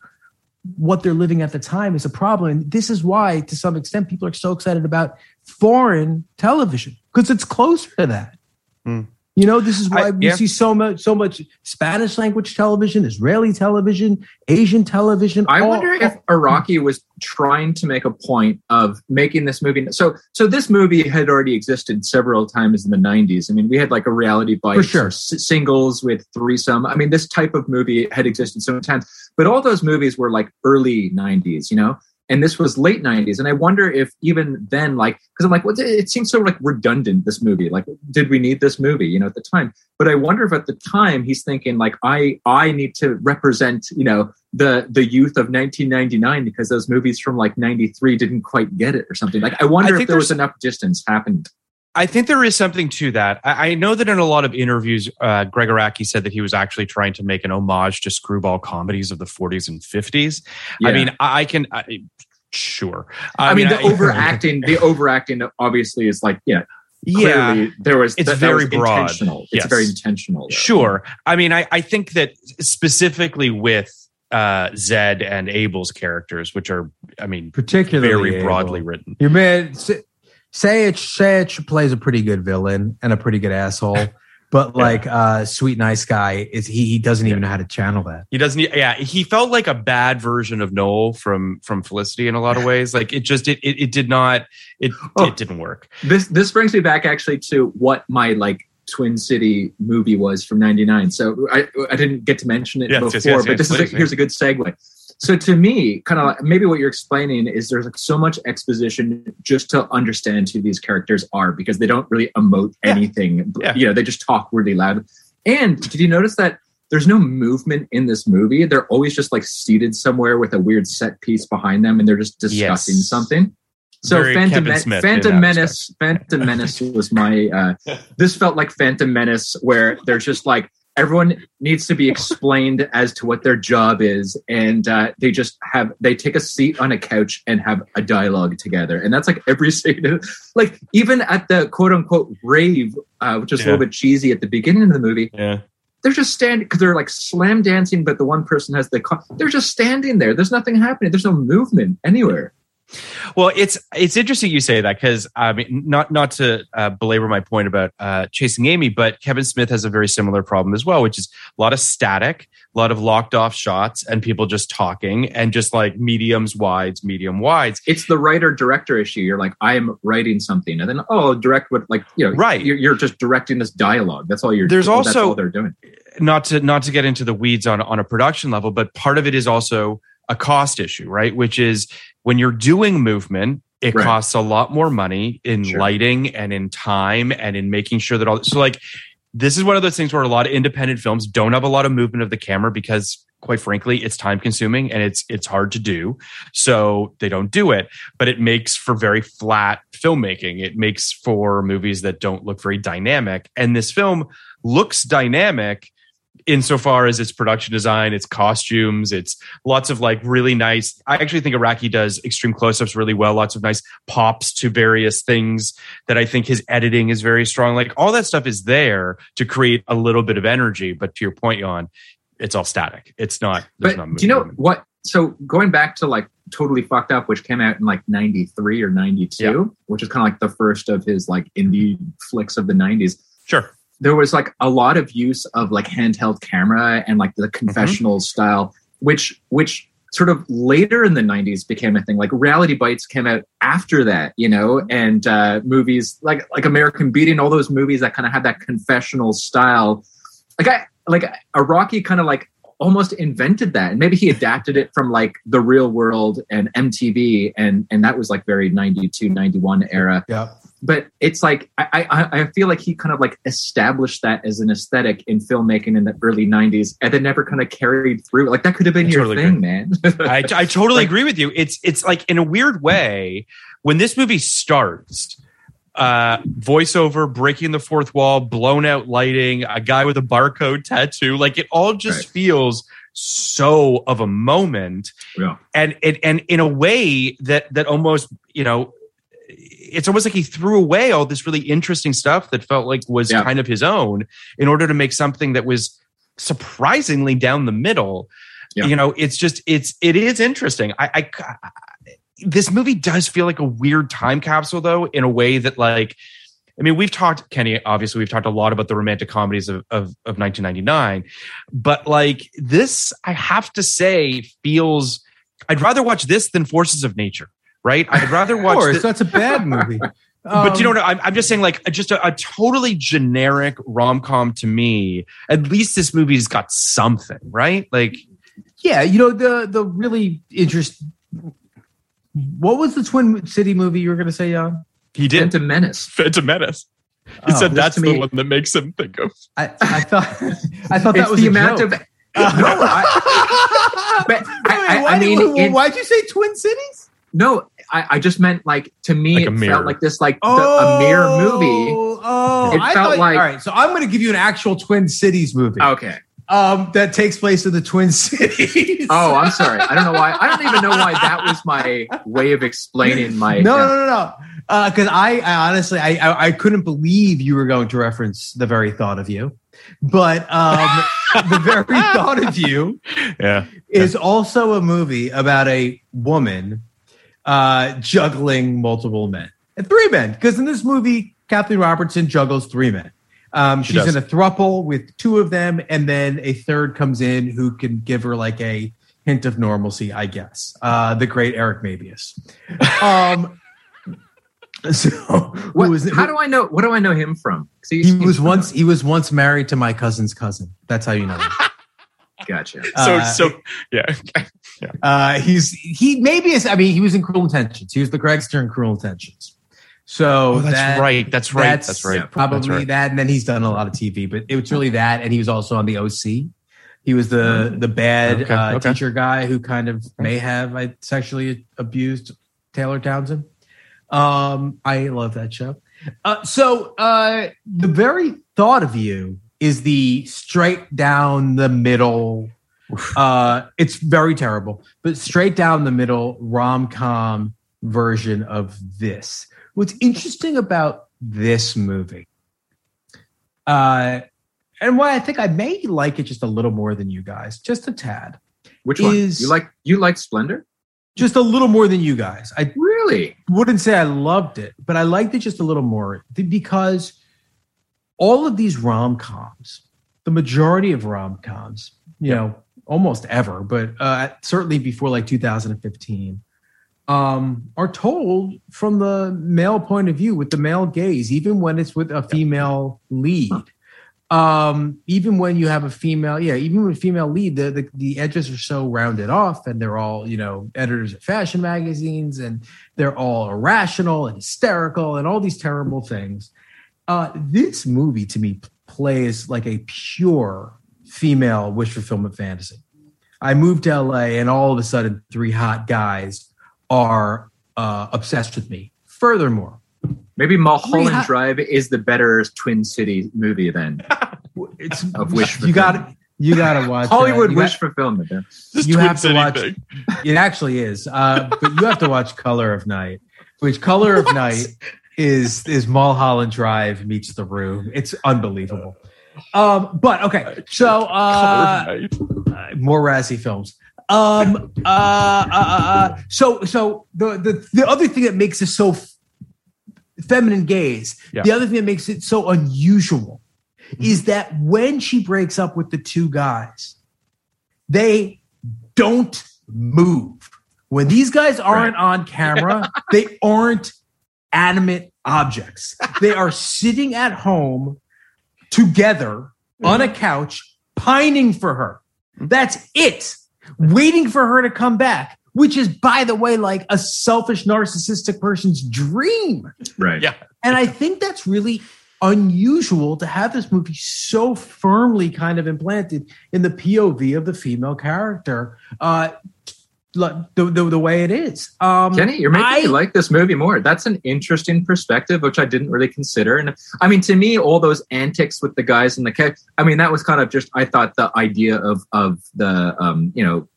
what they're living at the time is a problem. And this is why, to some extent, people are so excited about foreign television because it's closer to that. Mm. You know, this is why I- we yeah. see so much, so much Spanish language television, Israeli television, Asian television. I all- wonder if Araki was trying to make a point of making this movie. So, so this movie had already existed several times in the '90s. I mean, we had like a reality bite, For sure. s- singles with threesome. I mean, this type of movie had existed so many times. But all those movies were like early '90s, you know. And this was late '90s, and I wonder if even then, like, because I'm like, well, it seems so like redundant. This movie, like, did we need this movie, you know, at the time? But I wonder if at the time he's thinking like, I, I need to represent, you know, the the youth of 1999 because those movies from like 93 didn't quite get it or something like i wonder I if there was enough distance happened I think there is something to that. I, I know that in a lot of interviews, uh, Gregg Araki said that he was actually trying to make an homage to screwball comedies of the 40s and 50s. I mean, I, I can, I, sure. i, mean, the I- overacting the overacting obviously is like yeah Yeah. there was It's that- that very was broad. intentional it's Yes. very intentional though. Sure. I mean, I, I think that specifically with uh, Zed and Abel's characters, which are, I mean, particularly very Abel. broadly written. You man, Say- Sayich Sayich plays a pretty good villain and a pretty good asshole, but like uh, sweet nice guy is he? He doesn't even know how to channel that. He doesn't. Yeah, he felt like a bad version of Noel from from Felicity in a lot of ways. Like it just it it, it did not it Oh. it didn't work. this this brings me back actually to what my like twin city movie was from 99 so i i didn't get to mention it Yes, before yes, yes, but yes, this is a, here's a good segue so to me kind of like, maybe what you're explaining is there's like so much exposition just to understand who these characters are because they don't really emote anything Yeah. you know they just talk really loud and did you notice that there's no movement in this movie they're always just like seated somewhere with a weird set piece behind them and they're just discussing Yes. something so Very Phantom, Men- Phantom Menace, Phantom Menace was my. Uh, this felt like Phantom Menace, where there's just like everyone needs to be explained as to what their job is, and uh, they just have they take a seat on a couch and have a dialogue together, and that's like every scene. Like even at the quote unquote rave, uh, which is a little bit cheesy at the beginning of the movie, Yeah. they're just standing because they're like slam dancing, but the one person has the. Co- they're just standing there. There's nothing happening. There's no movement anywhere. Well, it's it's interesting you say that because I mean, not not to uh, belabor my point about uh, chasing Amy, but Kevin Smith has a very similar problem as well, which is a lot of static, a lot of locked off shots, and people just talking, and just like mediums, wides, medium wides. it's the writer director issue. You're like, I am writing something, and then oh, direct what like you know, Right. You're, you're just directing this dialogue. That's all you're. There's that's also- all they're doing. not to not to get into the weeds on on a production level, but part of it is also a cost issue, right? Which is when you're doing movement, it Right. costs a lot more money in Sure. lighting and in time and in making sure that all so like this is one of those things where a lot of independent films don't have a lot of movement of the camera because quite frankly it's time consuming and it's it's hard to do so they don't do it but it makes for very flat filmmaking it makes for movies that don't look very dynamic and this film looks dynamic insofar as its production design, its costumes, it's lots of like really nice. I actually think Araki does extreme close-ups really well. Lots of nice pops to various things that I think his editing is very strong. Like all that stuff is there to create a little bit of energy. But to your point, Jan, it's all static. It's not. But not do you know what? So going back to like totally fucked up, which came out in like '93 or '92, Yeah. which is kind of like the first of his like indie flicks of the '90s. Sure. There was like a lot of use of like handheld camera and like the confessional style which which sort of later in the 90s became a thing. Like reality bites came out after that you know and uh movies like like american beating all those movies that kind of had that confessional style. Like i like Araki kind of like almost invented that and maybe he adapted it from like the real world and mtv and and that was like very 92 91 era. Yeah. But it's like I, I I feel like he kind of like established that as an aesthetic in filmmaking in the early '90s, and then never kind of carried through. Like that could have been I your totally thing, agree. man. I, I totally Like- agree with you. It's it's like in a weird way when this movie starts. Uh, voiceover, breaking the fourth wall, blown out lighting, a guy with a barcode tattoo. Like it all just Right. feels so of a moment. Yeah. And and and in a way that that almost you know, it's almost like he threw away all this really interesting stuff that felt like was Yeah. kind of his own in order to make something that was surprisingly down the middle Yeah. you know it's just it's it is interesting I, I this movie does feel like a weird time capsule though in a way that like i mean we've talked kenny obviously we've talked a lot about the romantic comedies of, of, of 1999 but like this i have to say feels i'd rather watch this than forces of nature right i'd rather watch. Of watch course, thi- that's a bad movie. but you Um, know what? I'm, I'm just saying, like, just a, a totally generic rom com to me. At least this movie's got something, right? Like, Yeah, you know the the really interest. What was the Twin City movie you were going to say, Jan? he did Phantom Menace. Phantom Menace. He Oh, said that's to the me- one that makes him think of. I, I thought I thought that It's was the a amount joke. of. no, I, but I, I, Wait, I mean, why- in- why'd you say Twin Cities? no, I, I just meant like to me, Like it mirror. felt like this, like the, a mirror movie. Oh, It I felt thought- like- all right. So I'm going to give you an actual Twin Cities movie Okay. um, that takes place in the Twin Cities. Oh, I'm sorry. I don't know why. I don't even know why that was my way of explaining my. no, no, no, no. Because I, I honestly, I, I, I couldn't believe you were going to reference the very thought of you, but um, the very thought of you Yeah. is also a movie about a woman uh, juggling multiple men, and three men. Because in this movie, Kathleen Robertson juggles three men. Um, She she's in a thruple with two of them, and then a third comes in who can give her like a hint of normalcy, I guess. Uh, the great Eric Mabius. Um, so What, was, how do I know? What do I know him from? 'Cause he was once he was once married to my cousin's cousin. That's how you know. Him. Gotcha. So, Uh, so, yeah. Uh, he's he maybe is. I mean, he was in Cruel Intentions. He was the Gregster in Cruel Intentions. So Oh, that's that- right. That's right. That's, right. Probably That's right. that, and then he's done a lot of TV. But it was really that, and he was also on the OC. He was the the bad Okay, uh, okay. teacher guy who kind of may have I sexually abused Taylor Townsend. Um, I love that show. Uh, so uh, the very thought of you is the straight down the middle. Uh, it's very terrible, but straight down the middle rom com version of this. What's interesting about this movie, uh, and why I think I may like it just a little more than you guys, just a tad, Which one? is- You like? You like Splendor? just a little more than you guys. I Really? wouldn't say I loved it, but I liked it just a little more because all of these rom coms, the majority of rom coms, you know, almost ever, but uh, certainly before like 2015, um, are told from the male point of view with the male gaze, even when it's with a female lead. Um, even when you have a female, yeah, even with female lead, the, the the edges are so rounded off, and they're all you know editors of fashion magazines, and they're all irrational and hysterical and all these terrible things. Uh, this movie to me p- plays like a pure female wish fulfillment fantasy. I moved to LA and all of a sudden three hot guys are uh, obsessed with me. Furthermore, Maybe Mulholland hot- Drive is the better Twin City movie then. it's Of wish you got fulfillment. you got to watch Hollywood you wish got- fulfillment. Then. This you have to watch- thing. It actually is, uh, but you have to watch Color of Night, which Color of Night is is Mulholland Drive meets The Room. It's unbelievable. Um, but okay, so uh, Color of Night. uh, more Razzie films. Um, uh, uh, uh, uh, so so the, the the other thing that makes it so f- feminine gaze, Yeah. the other thing that makes it so unusual is that when she breaks up with the two guys, they don't move. When these guys aren't on camera, they aren't animate objects. They are sitting at home together on a couch, pining for her. That's it. Waiting for her to come back, which is, by the way, like a selfish, narcissistic person's dream. Right. Yeah. And I think that's really unusual to have this movie so firmly kind of implanted in the POV of the female character. Uh, like the, the, the way it is. Um, Kenny, you're making I- me like this movie more. That's an interesting perspective, which I didn't really consider. And I mean, to me, all those antics with the guys in the cage, I mean, that was kind of just, I thought the idea of, of the, um, you know,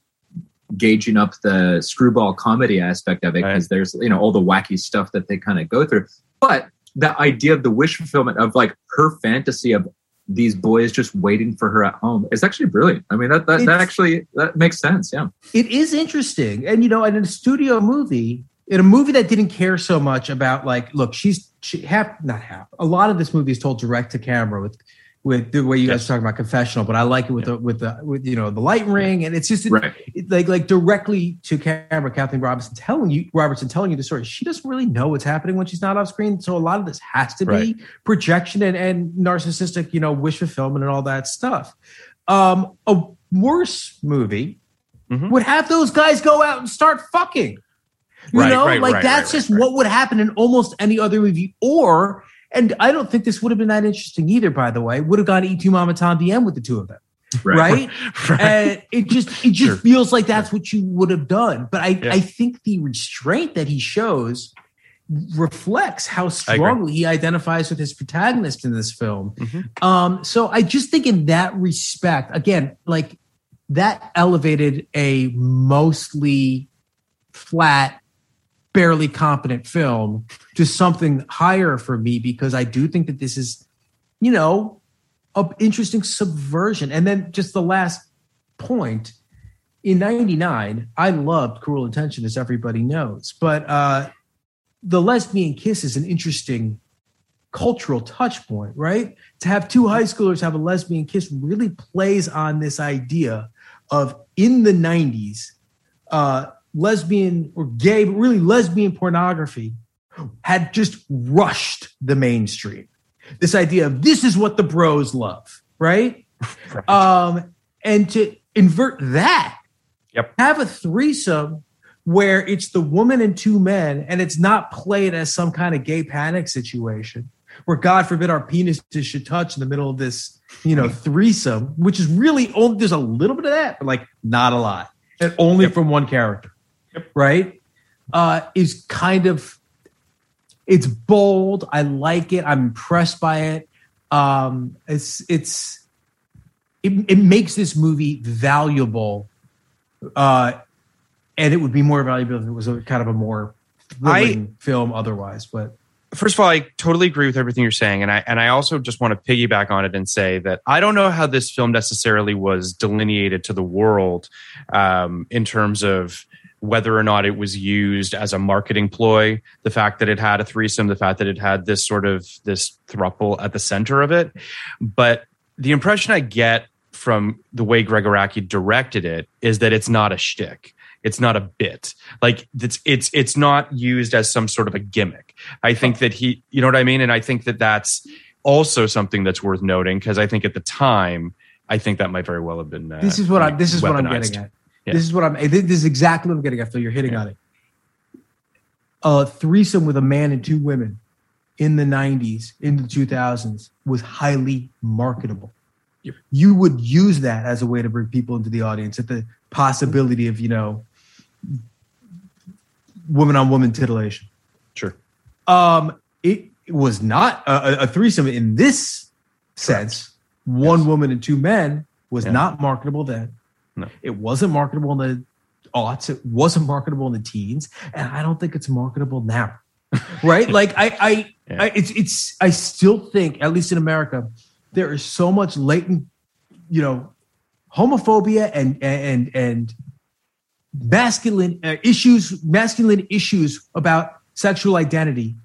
gauging up the screwball comedy aspect of it, Right. because there's, you know, all the wacky stuff that they kind of go through. But the idea of the wish fulfillment of like her fantasy of these boys just waiting for her at home it's actually brilliant. I mean, that, that, that actually, that makes sense. Yeah. it is interesting and you know in a studio movie in a movie that didn't care so much about like look she's she half not half a lot of this movie is told direct to camera with with the way you guys Yes. are talking about confessional but i like it with the with the with you know the light ring and it's just Right. it- like like directly to camera kathleen robinson telling you robertson telling you the story she doesn't really know what's happening when she's not off screen so a lot of this has to be projection and, and narcissistic you know wish fulfillment and all that stuff um a worse movie Mhm. would have those guys go out and start fucking. You Right, know, right, like right, that's right, just right, what would happen in almost any other movie. Or, and I don't think this would have been that interesting either, by the way, would have gone Y Tu Mamá También with the two of them. Right. right and it just it just Sure. feels like that's what you would have done. But I, Yeah. I think the restraint that he shows reflects how strongly he identifies with his protagonist in this film. Mhm. Um, so I just think in that respect, again, like that elevated a mostly flat, barely competent film to something higher for me because I do think that this is, you know, an interesting subversion. And then just the last point in 99 i loved cruel intention as everybody knows but uh the lesbian kiss is an interesting cultural touch point right to have two high schoolers have a lesbian kiss really plays on this idea of in the 90s uh lesbian or gay but really lesbian pornography had just rushed the mainstream this idea of this is what the bros love right? Um, and to invert that, Yep. have a threesome where it's the woman and two men, and it's not played as some kind of gay panic situation where God forbid our penises should touch in the middle of this, you know, threesome, which is really only there's a little bit of that, but like not a lot, and only from one character, right? Uh, is kind of it's bold. I like it. I'm impressed by it. Um, it's it's it, it makes this movie valuable, uh, and it would be more valuable if it was a kind of a more thrilling film otherwise. But first of all, I totally agree with everything you're saying, and I and I also just want to piggyback on it and say that I don't know how this film necessarily was delineated to the world um, in terms of whether or not it was used as a marketing ploy. The fact that it had a threesome, the fact that it had this sort of this thruple at the center of it, but the impression I get from the way Gregg Araki directed it is that it's not a shtick. It's not a bit. Like it's it's it's not used as some sort of a gimmick. I think that he, you know what I mean, and I think that that's also something that's worth noting because I think at the time, I think that might very well have been. Uh, this is what I this is what I'm getting at. Yeah. This is what I'm. This is exactly what I'm getting at. Phil, you're hitting Yeah. on it. A threesome with a man and two women in the 90s, in the 2000s, was highly marketable. Yep. You would use that as a way to bring people into the audience at the possibility of, you know, woman on woman titillation. Sure. Um, it was not a, a- threesome in this sense. One woman and two men was Yeah. not marketable then. No. It wasn't marketable in the aughts. It wasn't marketable in the teens, and I don't think it's marketable now. right? Like I, I, Yeah. I, it's, it's. I still think, at least in America, there is so much latent, you know, homophobia and and and masculine uh, issues, masculine issues about sexual identity,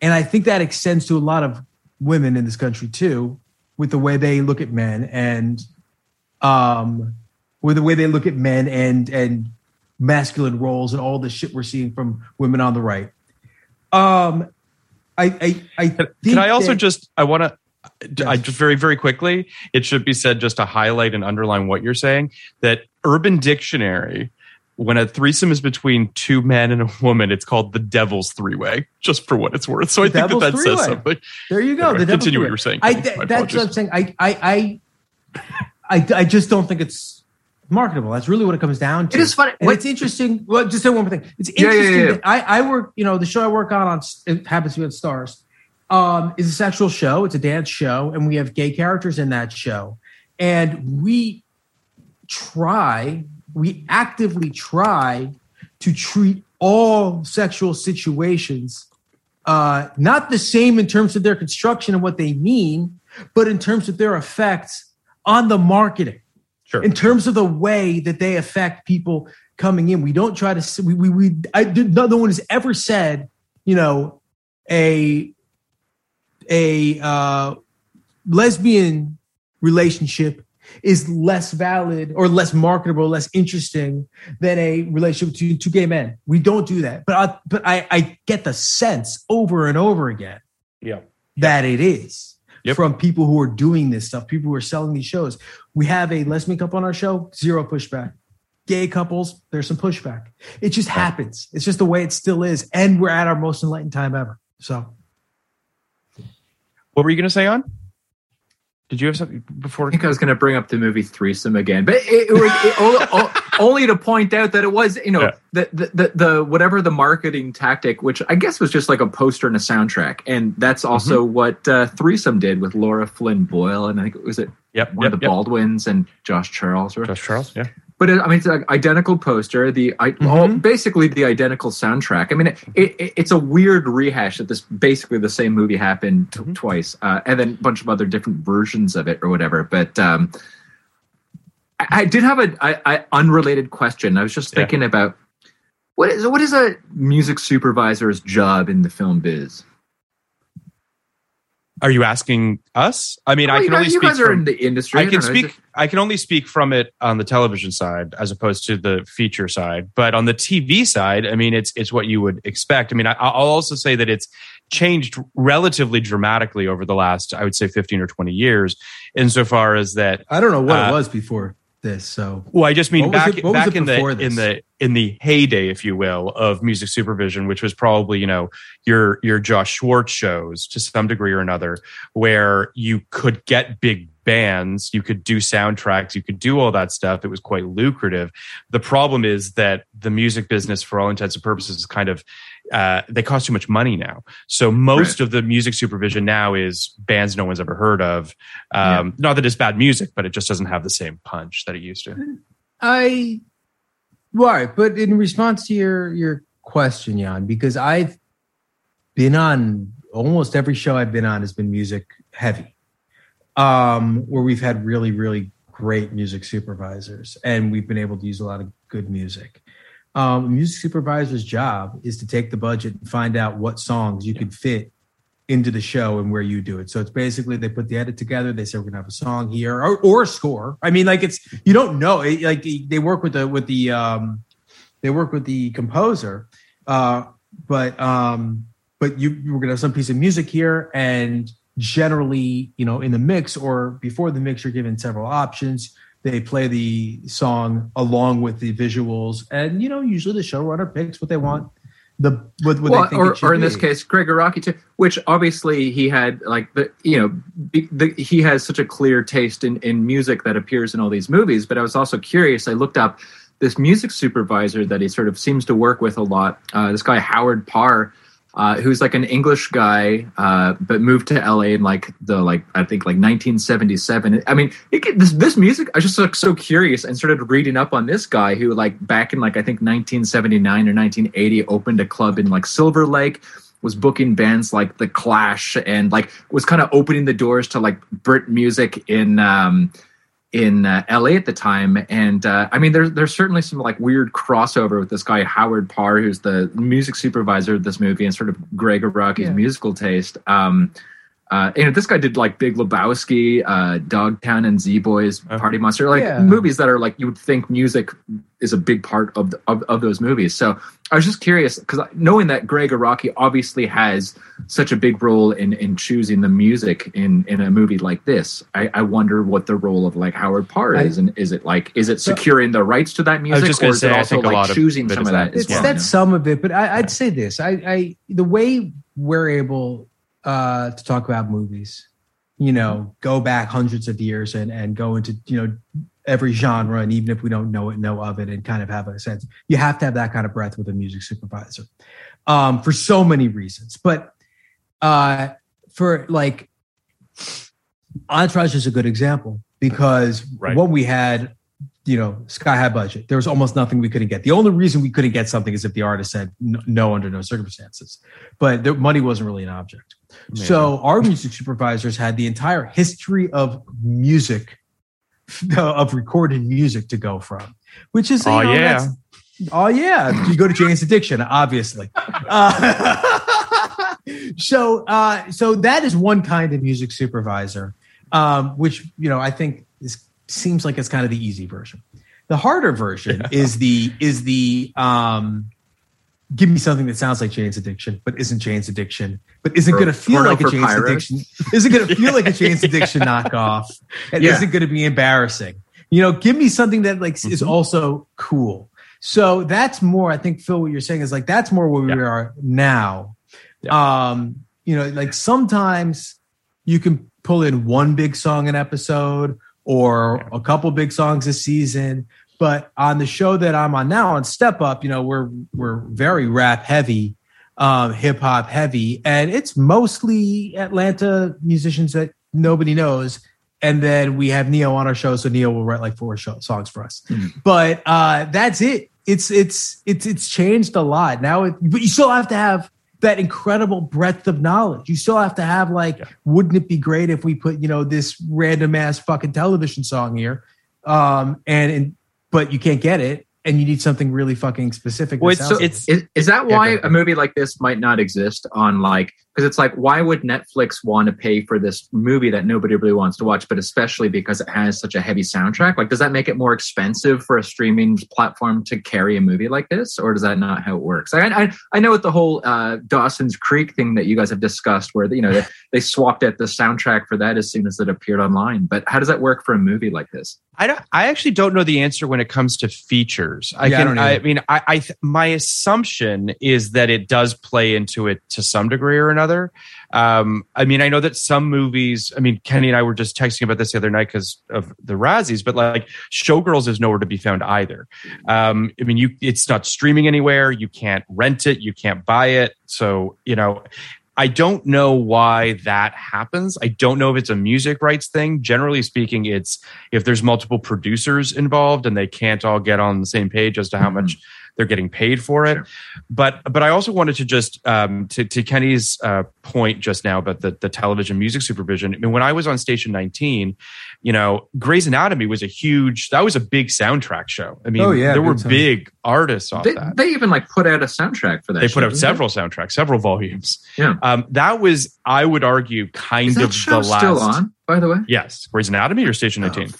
and I think that extends to a lot of women in this country too, with the way they look at men and um with the way they look at men and and masculine roles and all the shit we're seeing from women on the right. Um I I I Can, can I also that- just? I want to. I just very very quickly. It should be said just to highlight and underline what you're saying. That Urban Dictionary when a threesome is between two men and a woman, it's called the devil's three way, just for what it's worth. So I think that that says three-way. something. There you go. Anyway, the continue what three-way. you were saying. I, th- that's what I'm saying. I, I, I, I, I just don't think it's marketable. That's really what it comes down to. It is funny. And it's interesting. Well, just say one more thing. It's Yeah, yeah, interesting. yeah. That I, I work, you know, the show I work on, on it happens to be on Starz, um, is a sexual show. It's a dance show, and we have gay characters in that show. And we try, we actively try to treat all sexual situations uh, not the same in terms of their construction and what they mean, but in terms of their effects on the marketing Sure. in terms of the way that they affect people coming in. We don't try to. We we, we I did, no, no one has ever said, you know, a a uh, lesbian relationship is less valid or less marketable, less interesting than a relationship between two gay men. We don't do that. But I, but I, I get the sense over and over again Yeah. that it is Yep. from people who are doing this stuff, people who are selling these shows. We have a lesbian couple on our show, zero pushback. Gay couples, there's some pushback. It just happens. It's just the way it still is. And we're at our most enlightened time ever. So What were you going to say on? Did you have something before? I think I was going to bring up the movie Threesome again, but it, it it, o- o- only to point out that it was, you know, Yeah. the, the, the the whatever the marketing tactic, which I guess was just like a poster and a soundtrack, and that's also Mm-hmm. what uh, Threesome did with Lara Flynn Boyle, and I think it was it Yep. one yep, of the yep. Baldwins and Josh Charles, or Josh Charles. Yeah. but it, I mean, it's an identical poster. The I, Mm-hmm. all, basically the identical soundtrack. I mean, it, it, it's a weird rehash that this basically the same movie happened t- Mm-hmm. twice, uh, and then a bunch of other different versions of it or whatever. But um, I, I did have a I, I, unrelated question. I was just Yeah. thinking about what is what is a music supervisor's job in the film biz? Are you asking us? I mean, Well, I you can guys- only you speak guys are from, in the industry. I can don't know, speak. I can only speak from it on the television side as opposed to the feature side. But on the TV side, I mean, it's it's what you would expect. I mean, I, I'll also say that it's changed relatively dramatically over the last, I would say, fifteen or twenty years, insofar as that. I don't know what Uh, it was before this. So Well, I just mean What back it- back in the this? in the in the heyday, if you will, of music supervision, which was probably you know your your Josh Schwartz shows to some degree or another, where you could get big bands, you could do soundtracks, you could do all that stuff. It was quite lucrative. The problem is that the music business, for all intents and purposes, is kind of uh, they cost too much money now. So most Right. of the music supervision now is bands no one's ever heard of. Um, Not that it's bad music, but it just doesn't have the same punch that it used to. I, right, but in response to your your question, Jan, because I've been on almost every show I've been on has been music heavy, um, where we've had really really great music supervisors, and we've been able to use a lot of good music. Um, music supervisor's job is to take the budget and find out what songs you could fit into the show and where you do it. So it's basically they put the edit together. They say we're gonna have a song here or, or a score. I mean, like it's you don't know. It, like they work with the with the um, they work with the composer, uh, but um, but you we're gonna have some piece of music here and generally you know in the mix or before the mix you're given several options they play the song along with the visuals and you know usually the showrunner picks what they want the what, what well, they think or, or in this case, Gregg Araki too, which obviously he had like the you know be, the, he has such a clear taste in in music that appears in all these movies. But I was also curious. I looked up this music supervisor that he sort of seems to work with a lot. Uh, this guy Howard Paar. Uh, who's like an English guy, uh, but moved to LA in like the like I think like 1977. I mean, it, this this music. I just like so curious and started reading up on this guy who like back in like I think 1979 or 1980 opened a club in like Silver Lake. Was booking bands like The Clash and like was kind of opening the doors to like Brit music in um, in uh, LA at the time. And uh, I mean, there's there's certainly some like weird crossover with this guy Howard Paar, who's the music supervisor of this movie, and sort of Gregg Araki's Yeah. musical taste. Um, uh, you know, this guy did like Big Lebowski, uh, Dogtown, and Z Boys, Uh-huh. Party Monster, like Yeah. movies that are like you would think music is a big part of the, of, of those movies. So I was just curious because knowing that Gregg Araki obviously has such a big role in in choosing the music in in a movie like this, I, I wonder what the role of like Howard Paar I- is, and is it like is it So- securing the rights to that music, just or is say, it I also think a like lot choosing it some of that that. as it's well? that's some of it, but I, I'd say this: I, I the way we're able uh, to talk about movies, you know, go back hundreds of years and and go into you know every genre, and even if we don't know it, know of it, and kind of have a sense, you have to have that kind of breadth with a music supervisor um, for so many reasons. But uh, for like Entourage is a good example because Right. what we had, you know, sky high budget. There was almost nothing we couldn't get. The only reason we couldn't get something is if the artist said no, no under no circumstances. But the money wasn't really an object. So our music supervisors had the entire history of music, of recorded music to go from, which is you Oh, know, yeah. Oh yeah, you go to Jane's Addiction, obviously. Uh, so, uh, so that is one kind of music supervisor, um, which you know I think is, seems like it's kind of the easy version. The harder version is the is the um, give me something that sounds like Jane's Addiction, but isn't Jane's Addiction, but isn't going to feel like a Jane's. Addiction, isn't going to feel like a Jane's Addiction knockoff, and Yeah. isn't going to be embarrassing. You know, give me something that like is also cool. So that's more. I think Phil, what you're saying is like that's more where we are now. Um, you know, like sometimes you can pull in one big song an episode or a couple big songs a season. But on the show that I'm on now on Step Up, you know, we're we're very rap heavy, um, hip hop heavy, and it's mostly Atlanta musicians that nobody knows. And then we have Ne-Yo on our show, so Ne-Yo will write like four show, songs for us. But uh, that's it. It's it's it's it's changed a lot now. It, but you still have to have that incredible breadth of knowledge. You still have to have like, wouldn't it be great if we put you know this random ass fucking television song here, um, and and but you can't get it, and you need something really fucking specific. Well, so like it's- it. Is, is that why a movie like this might not exist on like because it's like why would Netflix want to pay for this movie that nobody really wants to watch, but especially because it has such a heavy soundtrack? Like, does that make it more expensive for a streaming platform to carry a movie like this, or does that not how it works? I I, I know with the whole uh, Dawson's Creek thing that you guys have discussed, where you know they, they swapped out the soundtrack for that as soon as it appeared online. But how does that work for a movie like this? I don't, I actually don't know the answer when it comes to features. I Yeah, I can. don't I, mean, I, I th- my assumption is that it does play into it to some degree or another. Um, I mean, I know that some movies. I mean, Kenny and I were just texting about this the other night because of the Razzies, but like Showgirls is nowhere to be found either. Um, I mean, you it's not streaming anywhere. You can't rent it. You can't buy it. So you know. I don't know why that happens. I don't know if it's a music rights thing. Generally speaking, it's if there's multiple producers involved and they can't all get on the same page as to how much they're getting paid for it. But but I also wanted to just um, to to Kenny's uh, point just now about the the television music supervision. I mean, when I was on Station 19, you know, Grey's Anatomy was a huge that was a big soundtrack show. I mean, Oh, yeah, there were time. big artists They, that. they even like put out a soundtrack for that. They show, put out several soundtracks, several volumes. Yeah. Um, that was, I would argue, kind of the last. still on? By the way, Yes, Grey's Anatomy or Station 19. So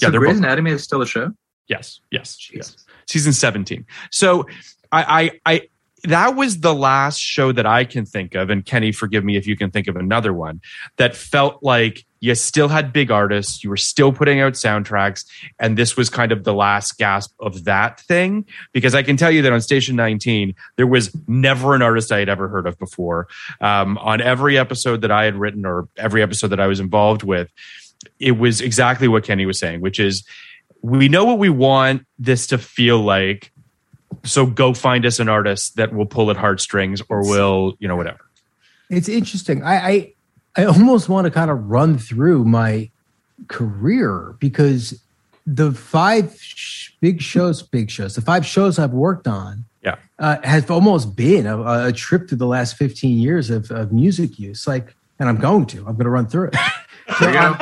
Yeah, they're Grey's both- Anatomy is still a show. Yes, yes, yes. Season 17. So I, I, I, that was the last show that I can think of, and Kenny, forgive me if you can think of another one that felt like you still had big artists, you were still putting out soundtracks, and this was kind of the last gasp of that thing. Because I can tell you that on Station 19, there was never an artist I had ever heard of before. Um, on every episode that I had written or every episode that I was involved with, it was exactly what Kenny was saying, which is we know what we want this to feel like. So go find us an artist that will pull at heartstrings or will, you know, whatever. It's interesting. I, I I almost want to kind of run through my career because the five sh- big shows, big shows, the five shows I've worked on, Yeah. uh, have almost been a, a trip through the last fifteen years of, of music use. Like, and I'm going to. I'm going to run through it. So There you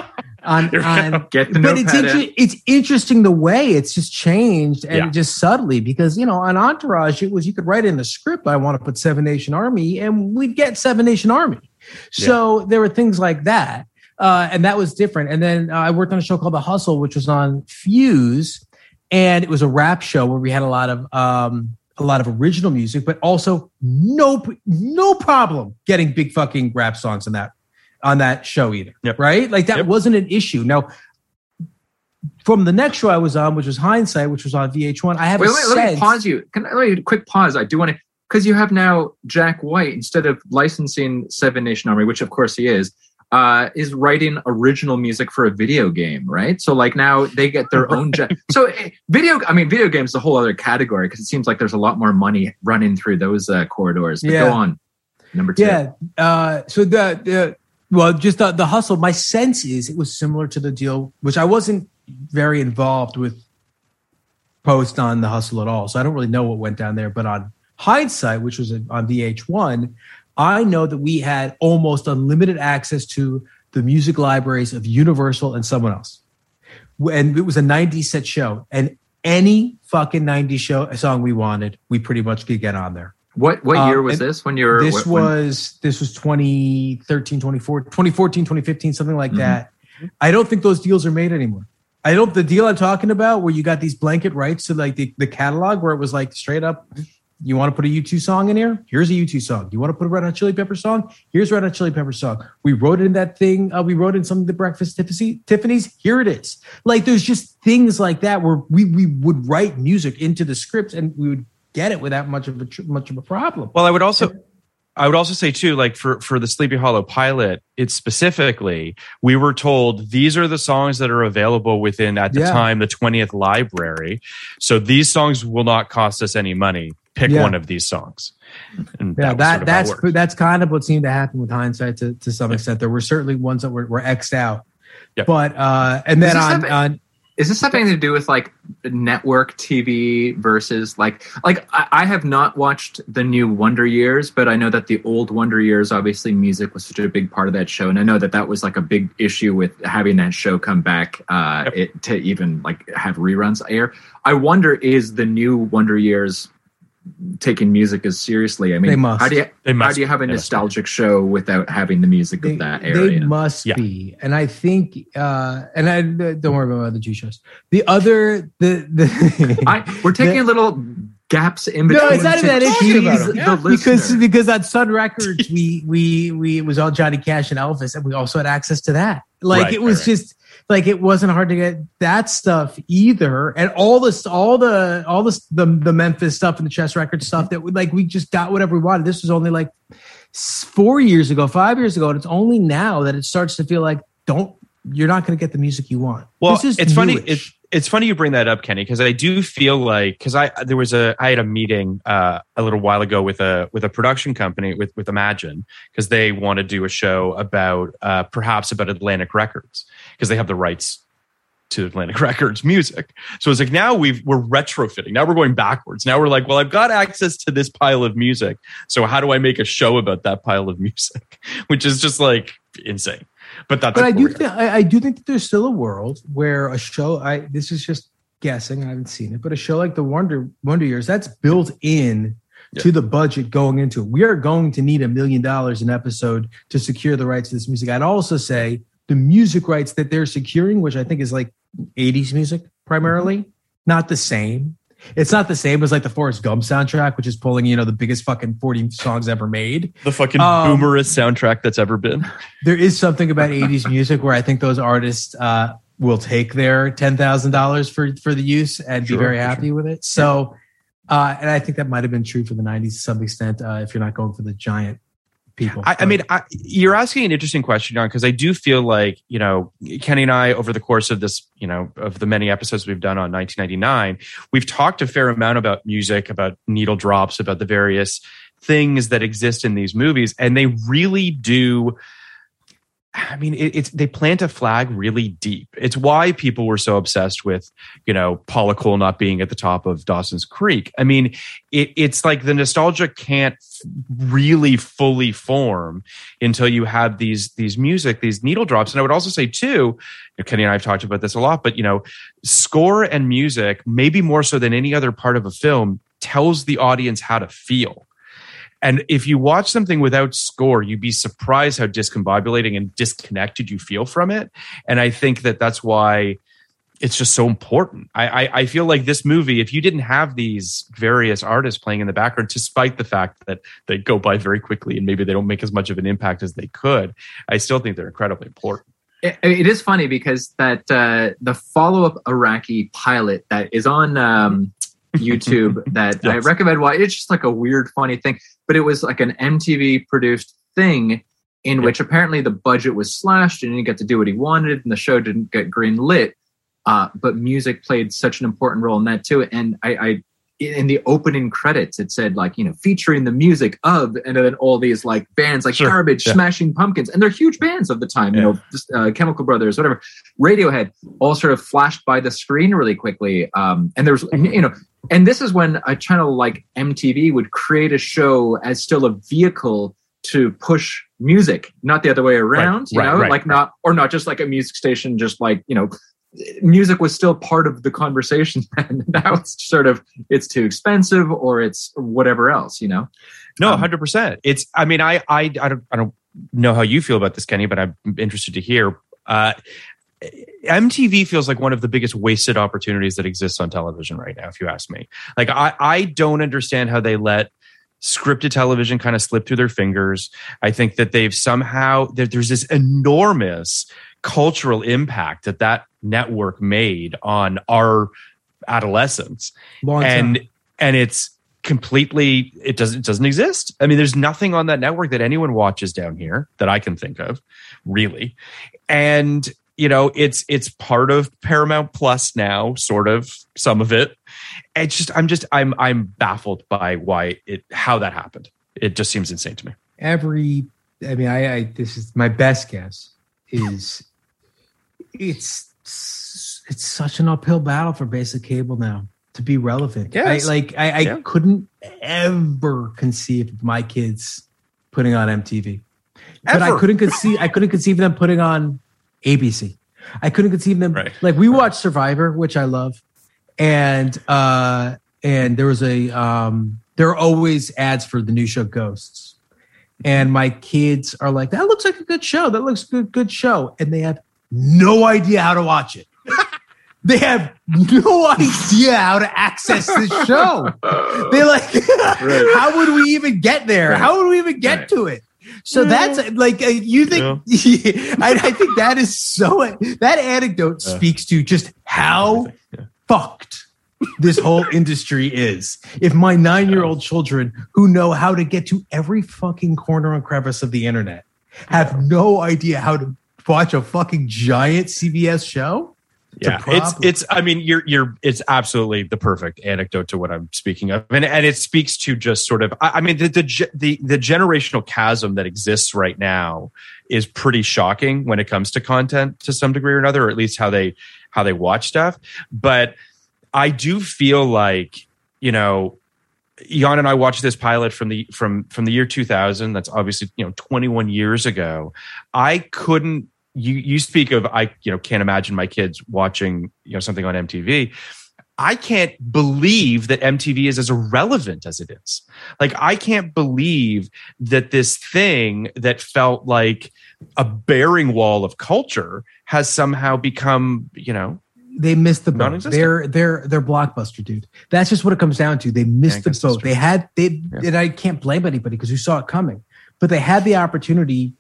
on, on. Get the but it's inter- it's interesting the way it's just changed and Yeah. just subtly because you know on Entourage it was you could write in the script I want to put Seven Nation Army and we'd get Seven Nation Army. So there were things like that. Uh, and that was different. And then uh, I worked on a show called The Hustle, which was on Fuse, and it was a rap show where we had a lot of um, a lot of original music, but also no no problem getting big fucking rap songs in that on that show either. Yep. Right? Like that Yep. wasn't an issue. Now, from the next show I was on, which was Hindsight, which was on VH1, I have Wait, a wait, let me pause you. Can I let me quick pause? I do want to because you have now Jack White instead of licensing Seven Nation Army, which of course he is, uh, is writing original music for a video game, right? So like now they get their own. Ja- so eh, video, I mean, video games is a whole other category because it seems like there's a lot more money running through those uh, corridors. But Yeah. go on, number two. Yeah. Uh, so the, the well, just the, the hustle. My sense is it was similar to the deal, which I wasn't very involved with post on the hustle at all. So I don't really know what went down there. But on hindsight, which was on VH1, I know that we had almost unlimited access to the music libraries of Universal and someone else. And it was a 90 set show. And any fucking 90 show song we wanted, we pretty much could get on there. What what Um, year was and this? When you were this was this was 2013 2014 2014 2015 something like Mhm. that. I don't think those deals are made anymore. I don't the deal i'm talking about where you got these blanket rights to like the, the catalog where it was like straight up you want to put a u2 song in here? Here's a u2 song. You want to put a red hot chili pepper song? Here's a red hot chili pepper song. We wrote in that thing uh, we wrote in some of the breakfast tiffany's. Here it is. Like there's just things like that where we we would write music into the scripts and we would get it without much of a much of a problem Well, I would also I would also say too, like for for the Sleepy Hollow pilot, it's specifically we were told these are the songs that are available within at the Yeah. time the twentieth library. So these songs will not cost us any money. Pick Yeah. one of these songs. And Yeah, was that, sort of that's that's kind of what seemed to happen with hindsight to, to some extent. There were certainly ones that were, were xed out, Yep. but uh, and then on, on Is this something to do with like network TV versus like like I, I have not watched the new Wonder Years, but I know that the old Wonder Years, obviously, music was such a big part of that show, and I know that that was like a big issue with having that show come back uh, Yep. it, to even like have reruns air. I wonder is the new Wonder Years taking music as seriously? I mean, They must. how do you They how do you have a nostalgic show without having the music they, of that they area? must Yeah. be, and I think, uh, and I don't worry about the G shows. The other, the the I, we're taking the- little gaps in between. No, it's not even that tease interesting about the because because on Sun Records we we we it was all Johnny Cash and Elvis, and we also had access to that. Like Right, it was right, right. just like it wasn't hard to get that stuff either, and all this all the all this the the Memphis stuff and the Chess Records stuff that we like we just got whatever we wanted. This was only like four years ago, five years ago, and it's only now that it starts to feel like don't you're not going to get the music you want. Well, This is it's funny. It's it's funny you bring that up, Kenny, because I do feel like because I there was a I had a meeting uh, a little while ago with a with a production company with with Imagine because they want to do a show about uh, perhaps about Atlantic Records because they have the rights to Atlantic Records music. So it's like now we've we're retrofitting. Now we're going backwards. Now we're like, well, I've got access to this pile of music. So how do I make a show about that pile of music? Which is just like insane. But that's but I do think I, I do think that there's still a world where a show I this is just guessing I haven't seen it but a show like the Wonder Wonder Years that's built in to the budget going into it. We are going to need a million dollars an episode to secure the rights to this music. I'd also say the music rights that they're securing, which I think is like 80s music primarily, not the same. It's not the same as like the Forrest Gump soundtrack, which is pulling, you know, the biggest fucking 40 songs ever made. the fucking Um, boomerest soundtrack that's ever been. there is something about 80s music where I think those artists uh, will take their $10,000 for, for the use and Sure, be very happy with it. So, uh, and I think that might have been true for the 90s to some extent uh, if you're not going for the giant people. I, I mean, I, you're asking an interesting question, John, because I do feel like you know Kenny and I, over the course of this, you know, of the many episodes we've done on 1999, we've talked a fair amount about music, about needle drops, about the various things that exist in these movies, and they really do. I mean, it, it's they plant a flag really deep. It's why people were so obsessed with, you know, Paula Cole not being at the top of Dawson's Creek. I mean, it, it's like the nostalgia can't really fully form until you have these these music, these needle drops. And I would also say too, Kenny and I have talked about this a lot, but you know, score and music, maybe more so than any other part of a film, tells the audience how to feel And if you watch something without score, you'd be surprised how discombobulating and disconnected you feel from it. And I think that that's why it's just so important. I, I, I feel like this movie, if you didn't have these various artists playing in the background, despite the fact that they go by very quickly and maybe they don't make as much of an impact as they could, I still think they're incredibly important. It, it is funny because that uh, the follow up Araki pilot that is on um, YouTube that I recommend. Why it's just like a weird, funny thing, but it was like an MTV produced thing in which apparently the budget was slashed and he didn't get to do what he wanted, and the show didn't get green lit. Uh, but music played such an important role in that too. And I, I, in the opening credits, it said like you know featuring the music of, and then all these like bands like Sure. Garbage, Yeah. Smashing Pumpkins, and they're huge bands of the time. You know, just, uh, Chemical Brothers, whatever. Radiohead all sort of flashed by the screen really quickly. Um, and there's Mm-hmm. you know, and this is when a channel like MTV would create a show as still a vehicle to push music, not the other way around. you right, know, right, like not or not just like a music station, just like you know. Music was still part of the conversation, and now it's sort of it's too expensive or it's whatever else, you know. No, Um, hundred percent. It's. I mean, I, I, I don't, I don't know how you feel about this, Kenny, but I'm interested to hear. Uh, MTV feels like one of the biggest wasted opportunities that exists on television right now. If you ask me, like I, I don't understand how they let scripted television kind of slip through their fingers. I think that they've somehow there, there's this enormous cultural impact that that network made on our adolescence. Long and time. and it's completely it doesn't it doesn't exist. I mean there's nothing on that network that anyone watches down here that i can think of really. And you know it's it's part of paramount plus now sort of some of it. It's just i'm just i'm i'm baffled by why it how that happened. It just seems insane to me. Every i mean I, I this is my best guess is it's it's such an uphill battle for basic cable now to be relevant Yes. I, like i, I Yeah. couldn't ever conceive of my kids putting on mtv but i couldn't conceive i couldn't conceive them putting on abc i couldn't conceive them Right. like we watched survivor which i love and uh and there was a um there are always ads for the new show ghosts and my kids are like that looks like a good show that looks good good show and they have no idea how to watch it. They have no idea how to access this show. They're like how would we even get there? How would we even get Right. to it? So that's like uh, you think I, I think that is so that anecdote Yeah. speaks to just how fucked this whole industry is. If my nine year old children who know how to get to every fucking corner and crevice of the internet have no idea how to watch a fucking giant CBS show, It's yeah it's it's i mean you're you're it's absolutely the perfect anecdote to what i'm speaking of and and it speaks to just sort of i, I mean the, the the the generational chasm that exists right now is pretty shocking when it comes to content to some degree or another or at least how they how they watch stuff but i do feel like you know Jan and I watched this pilot from the from from the year 2000. That's obviously you know 21 years ago. I couldn't. You you speak of I you know can't imagine my kids watching you know something on MTV. I can't believe that MTV is as irrelevant as it is. Like I can't believe that this thing that felt like a bearing wall of culture has somehow become you know they missed the boat. They're they're they're blockbuster, dude. That's just what it comes down to. They missed the boat. They had they Yeah. and I can't blame anybody because we saw it coming. But they had the opportunity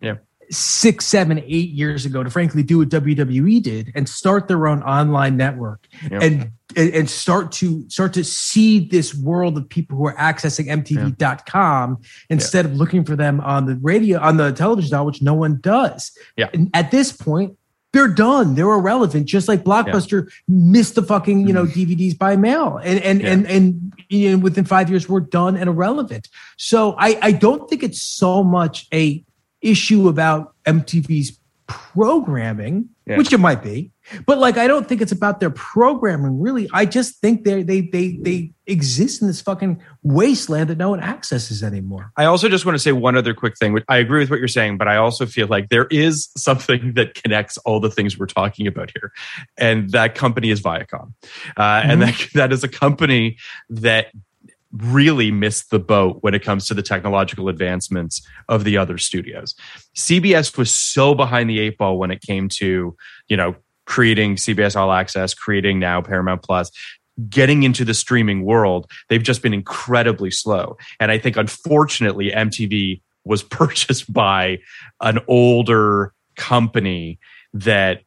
Yeah. Six, seven, eight years ago to frankly do what WWE did and start their own online network Yeah. and and start to start to see this world of people who are accessing MTV.com instead of looking for them on the radio on the television dial, which no one does. Yeah. And at this point, they're done. They're irrelevant. Just like Blockbuster missed the fucking you know DVDs by mail, and and Mm-hmm. Yeah. and and you know, within five years we're done and irrelevant. So I I don't think it's so much a issue about MTV's programming, Yeah. which it might be, but like I don't think it's about their programming. Really, I just think they they they they exist in this fucking wasteland that no one accesses anymore. I also just want to say one other quick thing. which I agree with what you're saying, but I also feel like there is something that connects all the things we're talking about here, and that company is Viacom, uh, and that that is a company that really missed the boat when it comes to the technological advancements of the other studios. CBS was so behind the eight ball when it came to, you know, creating CBS All Access, creating now Paramount Plus, getting into the streaming world. They've just been incredibly slow. And I think unfortunately MTV was purchased by an older company that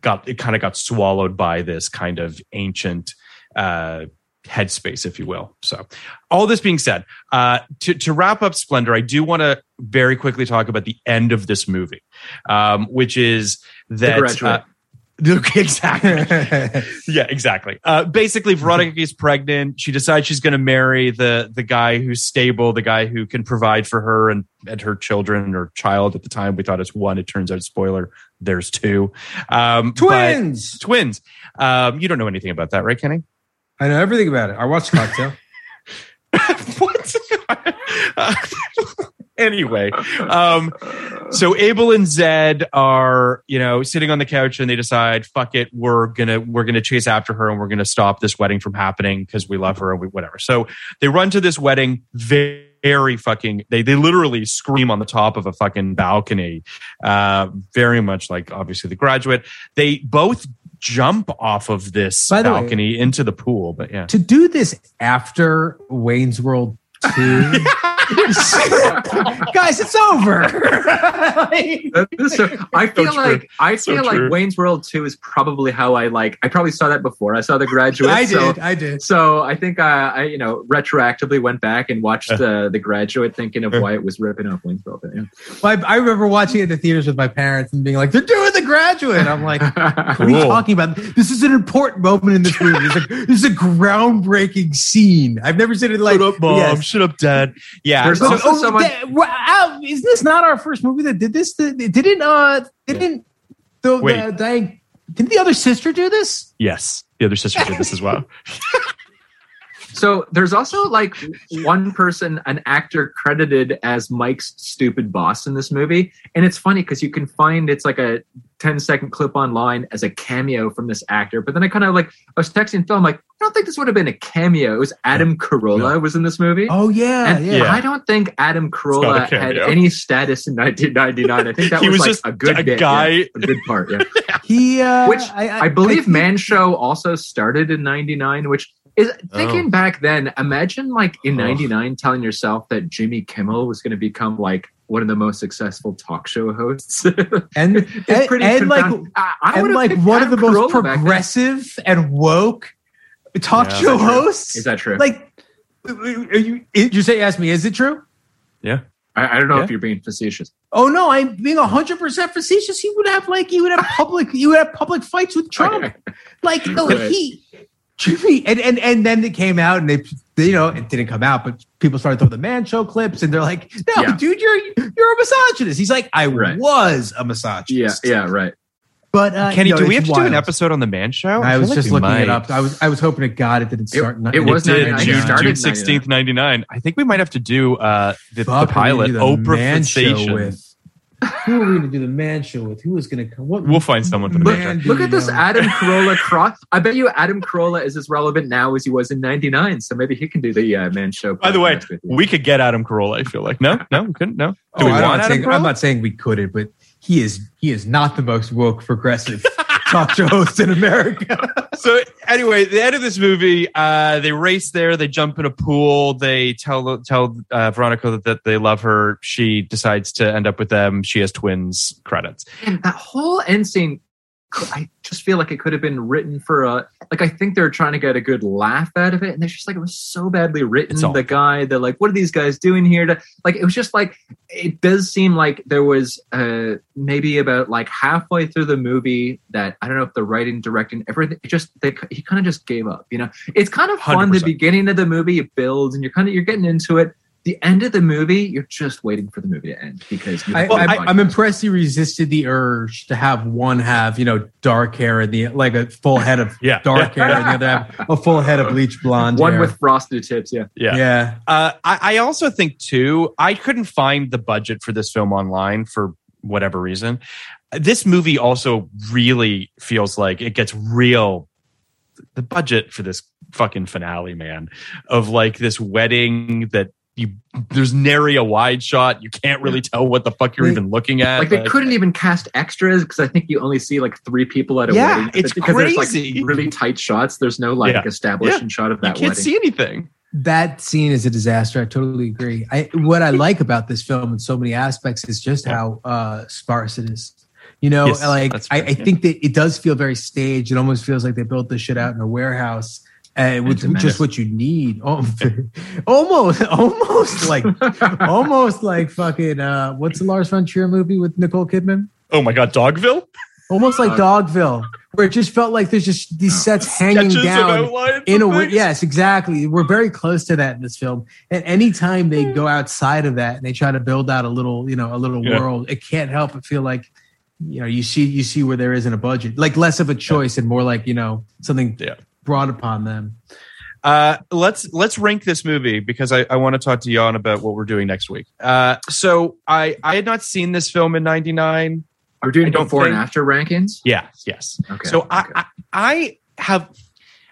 got it kind of got swallowed by this kind of ancient uh headspace if you will. So all this being said uh to, to wrap up splendor i do want to very quickly talk about the end of this movie um which is that uh, exactly. Yeah exactly. Uh basically veronica is pregnant. She decides she's going to marry the the guy who's stable the guy who can provide for her and and her children or child at the time. We thought it's one. It turns out spoiler there's two. Um Twins. twins. Um you don't know anything about that right kenny I know everything about it. I watched Cocktail. what anyway um so abel and zed are you know sitting on the couch and they decide fuck it we're gonna we're gonna chase after her and we're gonna stop this wedding from happening because we love her and we whatever so they run to this wedding very very fucking they they literally scream on the top of a fucking balcony uh very much like obviously the graduate they both jump off of this By the way- balcony into the pool but yeah to do this after Wayne's World 2. Guys, it's over. That is so- I feel true. like I So feel true. like Wayne's World 2 is probably how I like I probably saw that before. I saw the graduate. I so, did. I did. So I think uh, I, you know, retroactively went back and watched uh, the graduate, thinking of why it was ripping off Wayne's World. Yeah. Well, I, I remember watching it at the theaters with my parents and being like, "They're doing the graduate." I'm like, "What are you talking about? This is an important moment in this movie. This is a, this is a groundbreaking scene. I've never seen it like. shut up mom Yes. shut up dad yeah There's so- also oh, someone- that- wow, is this not our first movie that did this? Didn't uh didn't the, Wait. the didn't the other sister do this? Yes, the other sister did this as well. So there's also like one person, an actor credited as Mike's stupid boss in this movie. And it's funny because you can find it's like a 10 second clip online as a cameo from this actor. But then I kind of like, I was texting Phil, I'm like, I don't think this would have been a cameo. It was Adam Carolla was in this movie. Oh yeah, and yeah. I don't think Adam Carolla had any status in 1999. I think that He was, was like just a good a bit, guy- yeah, a good part. Yeah. He uh, which I, I, believe think- Man Show also started in '99. Which is thinking Oh. back then. Imagine like in '99 telling yourself that Jimmy Kimmel was going to become like one of the most successful talk show hosts. and and, and like I, I and would've like picked one of the Adam most Carolla back then. progressive and woke talk Yeah. show Is hosts. Is that true? like? Are you? You say ask me? Is it true? Yeah. I, I don't know Yeah. if you're being facetious. Oh no, I'm being hundred percent facetious. He would have like he would have public he would have public fights with Trump. Like no, Right. he Jimmy and and and then it came out and they, they you know it didn't come out, but people started throwing the man show clips and they're like, no, Yeah. dude, you're you're a misogynist. He's like, I Right. was a Yeah, misogynist. yeah, right. But uh, Kenny, no, do we it's have to do an episode on the Man Show? I feel was like just looking might. it up. I was I was hoping to God it didn't start. it was It did June, It June sixteenth, ninety nine. I think we might have to do uh, the, the pilot need to do the Oprah Man Show with. Who are we going to do the man show with? Who is going to come? What We'll find someone for the Look, Man man do look at this know? Adam Carolla cross. I bet you Adam Carolla is as relevant now as he was in '99. So maybe he can do the uh, man show. By the way, podcast with you. we could get Adam Carolla. I feel like no, no, we couldn't. No, do Oh, we I'm, want not Adam saying, Carolla? I'm not saying we couldn't, but he is he is not the most woke progressive talk show host in America. so anyway, the end of this movie, uh, they race there. They jump in a pool. They tell tell uh, Veronica that, that they love her. She decides to end up with them. She has twins. Credits. and that whole end scene i just feel like it could have been written for a like i think they're trying to get a good laugh out of it and it's just like it was so badly written. The guy they're like what are these guys doing here to like it was just like it does seem like there was uh maybe about like halfway through the movie that i don't know if the writing directing everything it just they he kind of just gave up you know? It's kind of fun the 100%. beginning of the movie it builds and you're kind of you're getting into it the end of the movie you're just waiting for the movie to end because I, have I, to I'm impressed he resisted the urge to have one have you know dark hair and the like a full head of Yeah. dark hair and the other have a full head of bleach blonde. one hair. with frosted tips yeah Yeah. yeah. Uh, I, I also think too. I couldn't find the budget for this film online for whatever reason. This movie also really feels like it gets real the budget for this fucking finale, man, of like this wedding that you there's nary a wide shot. You can't really tell what the fuck you're They- even looking at. Like they couldn't even cast extras because I think you only see like three people at a Yeah, wedding. it's because there's crazy. like really tight shots. There's no like Yeah. establishing Yeah. shot of that. You can't wedding. see anything. that scene is a disaster. I totally agree. I what I like about this film in so many aspects is just how uh, sparse it is. You know, Yes, like that's I, I yeah. think that it does feel very staged. It almost feels like they built this shit out in a warehouse. And with It's just what you need, Oh, almost, almost like, almost like fucking. Uh, what's the Lars von Trier movie with Nicole Kidman? Oh my god, Dogville? Almost like Dogville, where it just felt like there's just these sets hanging down in a way. Yes, exactly. We're very close to that in this film. And anytime they go outside of that and they try to build out a little, you know, a little Yeah. world, it can't help but feel like, you know, you see you see where there isn't a budget, like less of a choice and more like you know something Yeah. Brought upon them. Uh, let's let's rank this movie because I, I want to talk to Jan about what we're doing next week. Uh, so I I had not seen this film in '99. Are we doing before and after rankings? Yeah, yes. Okay. So okay. I, I I have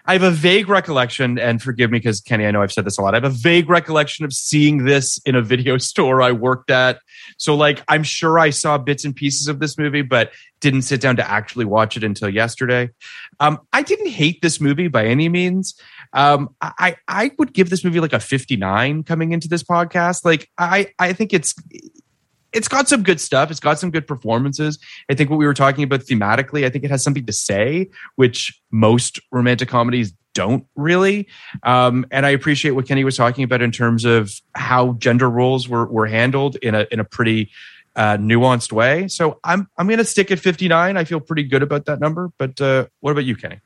I have a vague recollection, and forgive me because Kenny, I know I've said this a lot. I have a vague recollection of seeing this in a video store I worked at. So like I'm sure I saw bits and pieces of this movie, but didn't sit down to actually watch it until yesterday. Um, I didn't hate this movie by any means. Um, I I would give this movie like a 59 coming into this podcast. Like I I think it's it's got some good stuff. It's got some good performances. I think what we were talking about thematically, I think it has something to say, which most romantic comedies don't really. Um, and I appreciate what Kenny was talking about in terms of how gender roles were were handled in a in a pretty uh, nuanced way. So I'm I'm going to stick at 59. I feel pretty good about that number. But uh, what about you, Kenny?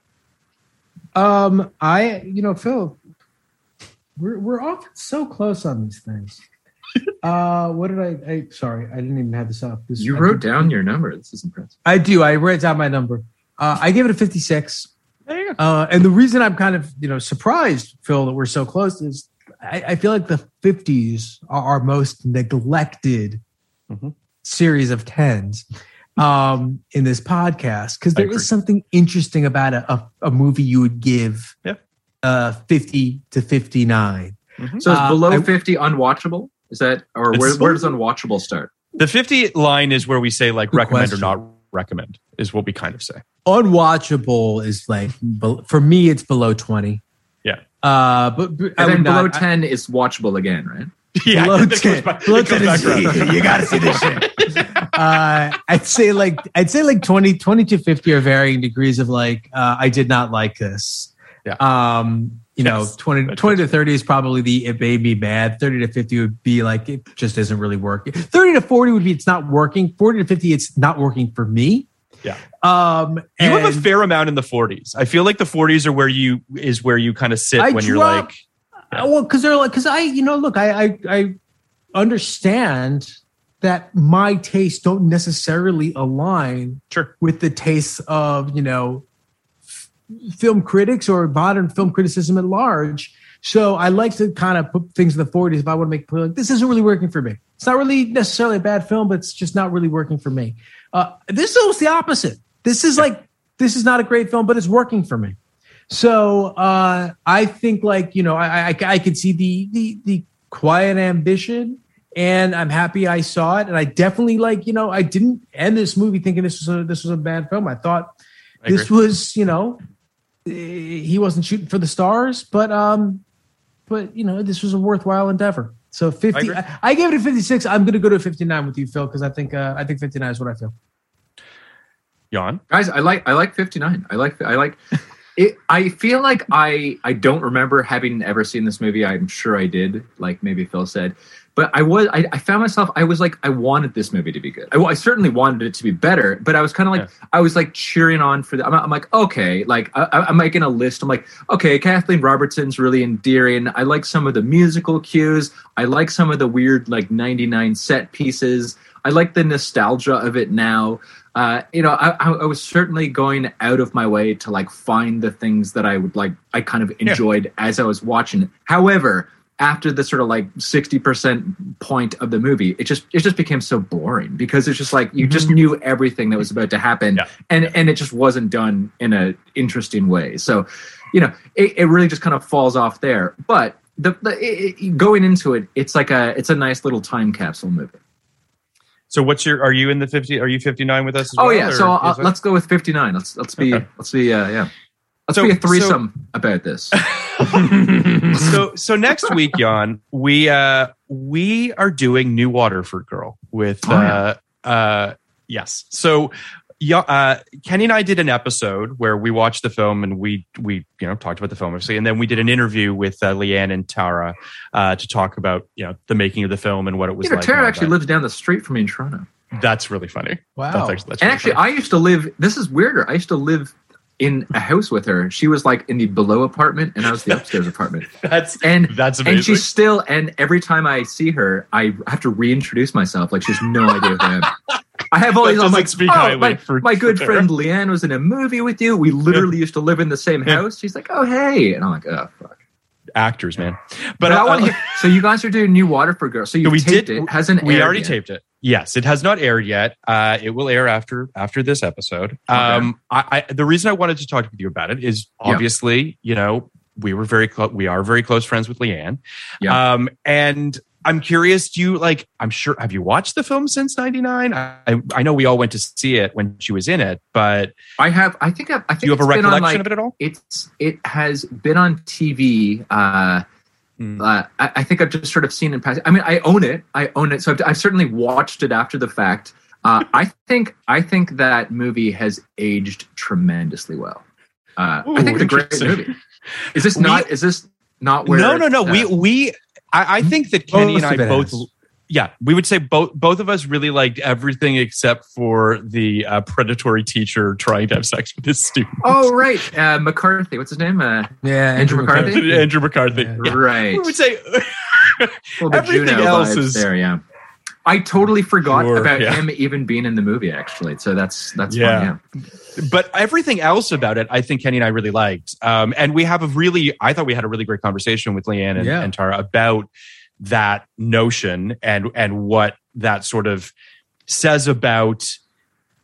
Um, I you know Phil, we're we're often so close on these things. Uh, what did I? I sorry, I didn't even have this up. This, you I wrote down your number. This is impressive. I do. I wrote down my number. Uh, I gave it a 56. There you go. Uh, and the reason I'm kind of, you know, surprised, Phil, that we're so close is I, I feel like the 50s are our most neglected Mhm. series of tens um, in this podcast because I there agree. is something interesting about a, a, a movie you would give Yeah. uh, 50 to 59. So it's Uh, below I- 50 unwatchable? Is that or It's- where, where does unwatchable start? The 50 line is where we say like Good recommend question. or not recommend is what we kind of say. Unwatchable is like, for me, it's below 20. Yeah. Uh, but, but I And then would below not- 10 is watchable again, right? Yeah, below 10. back- below 10 is- you gotta see this shit. uh, I'd say like I'd say like 20, 20 to 50 are varying degrees of like uh, I did not like this. Yeah. Um, you know, Yes. 20, 20 to 30 is probably the it made me mad. 30 to 50 would be like it just isn't really working. 30 to 40 would be it's not working. 40 to 50, it's not working for me. Yeah. Um You have a fair amount in the 40s. I feel like the 40s are where you is where you kind of sit I when you're like Uh, well, because they're like, because I, you know, look, I, I, I understand that my tastes don't necessarily align Sure. with the tastes of, you know, film critics or modern film criticism at large. So I like to kind of put things in the 40s if I want to make like, this isn't really working for me. It's not really necessarily a bad film, but it's just not really working for me. Uh, this is almost the opposite. This is like, this is not a great film, but it's working for me. So uh, I think like you know I, I I could see the the the quiet ambition, and I'm happy I saw it, and I definitely like you know I didn't end this movie thinking this was a this was a bad film. I thought I this was you know he wasn't shooting for the stars, but um but you know this was a worthwhile endeavor. So 50, agree. I, I gave it a 56. I'm going to go to a 59 with you, Phil, because I think uh, I think 59 is what I feel. Jan. Guys, I like I like 59. I like I like it I feel like I I don't remember having ever seen this movie. I'm sure I did, like maybe Phil said. But I was I, I found myself I was like I wanted this movie to be good. I, I certainly wanted it to be better, but I was kind of like I was like cheering on for the I'm, I'm like okay, like I, I'm making a list. I'm like okay, Kathleen Robertson's really endearing. I like some of the musical cues. I like some of the weird like 99 set pieces. I like the nostalgia of it now. Uh, you know, I, I I was certainly going out of my way to like find the things that I would like. I kind of enjoyed as I was watching it. However, after the sort of like 60% point of the movie it just it just became so boring because it's just like you just knew everything that was about to happen Yeah. and and it just wasn't done in a interesting way so you know it, it really just kind of falls off there but the, the it, it- going into it it's like a it's a nice little time capsule movie So what's your? Are you in the fifty? Are you fifty nine with us? As oh well, yeah or so uh, let's go with 59 let's let's be Okay. let's be uh yeah let's So- be a so- threesome about this so so next week, Jan, we uh we are doing New Waterford Girl with Oh, yeah. uh uh yes. So yeah, uh, Kenny and I did an episode where we watched the film and we we you know talked about the film obviously, and then we did an interview with uh, Leanne and Tara uh, to talk about you know the making of the film and what it was you know like. tara actually that. lives down the street from me in toronto That's really funny. Wow. That's actually, that's And really actually, funny. I used to live. This is weirder. I used to live in a house with her. She was like in the below apartment, and I was the upstairs apartment. that's And that's amazing. and she's still. And every time I see her, I have to reintroduce myself. Like she's no idea who I am. I have all That these. I'm like, speak oh, my, for- my good for friend Leanne was in a movie with you. We literally used to live in the same house. She's like, oh hey, and I'm like, oh fuck. actors, man. But, But, I uh, want to hear. So you guys are doing New Waterford Girls. So you we taped did- it. Hasn't we already yet. taped it. Yes, it has not aired yet. Uh, it will air after after this episode. Um, I, I the reason I wanted to talk with you about it is Yeah. obviously, you know, we were very close. We are very close friends with Leanne. Yeah. Um, and I'm curious. Do you like? I'm sure. Have you watched the film since '99? I I know we all went to see it when she was in it, but I have. I think. I've, I think you have a recollection like, of it at all? it's it has been on TV. Uh, Hmm. uh, I, I think I've just sort of seen it pass. I mean, I own it. I own it. So I've, I've certainly watched it after the fact. Uh, I think I think that movie has aged tremendously well. Uh, I think Ooh, it's a great movie. Is this We- not? Is this not where? no, no, no. uh, we we I, I think that Kenny and I both. has. Yeah, we would say both both of us really liked everything except for the uh, predatory teacher trying to have sex with his student. Oh right, uh, McCarthy. What's his name? Uh, Yeah, Andrew McCarthy? Andrew McCarthy. Yeah. Yeah. right. We would say everything Juno else is- there. Yeah. I totally forgot Sure, about yeah. him even being in the movie. Actually, so that's that's Yeah. fun. Yeah. but everything else about it, I think Kenny and I really liked. Um, and we have a really, I thought we had a really great conversation with Leanne and, Yeah. and Tara about that notion and and what that sort of says about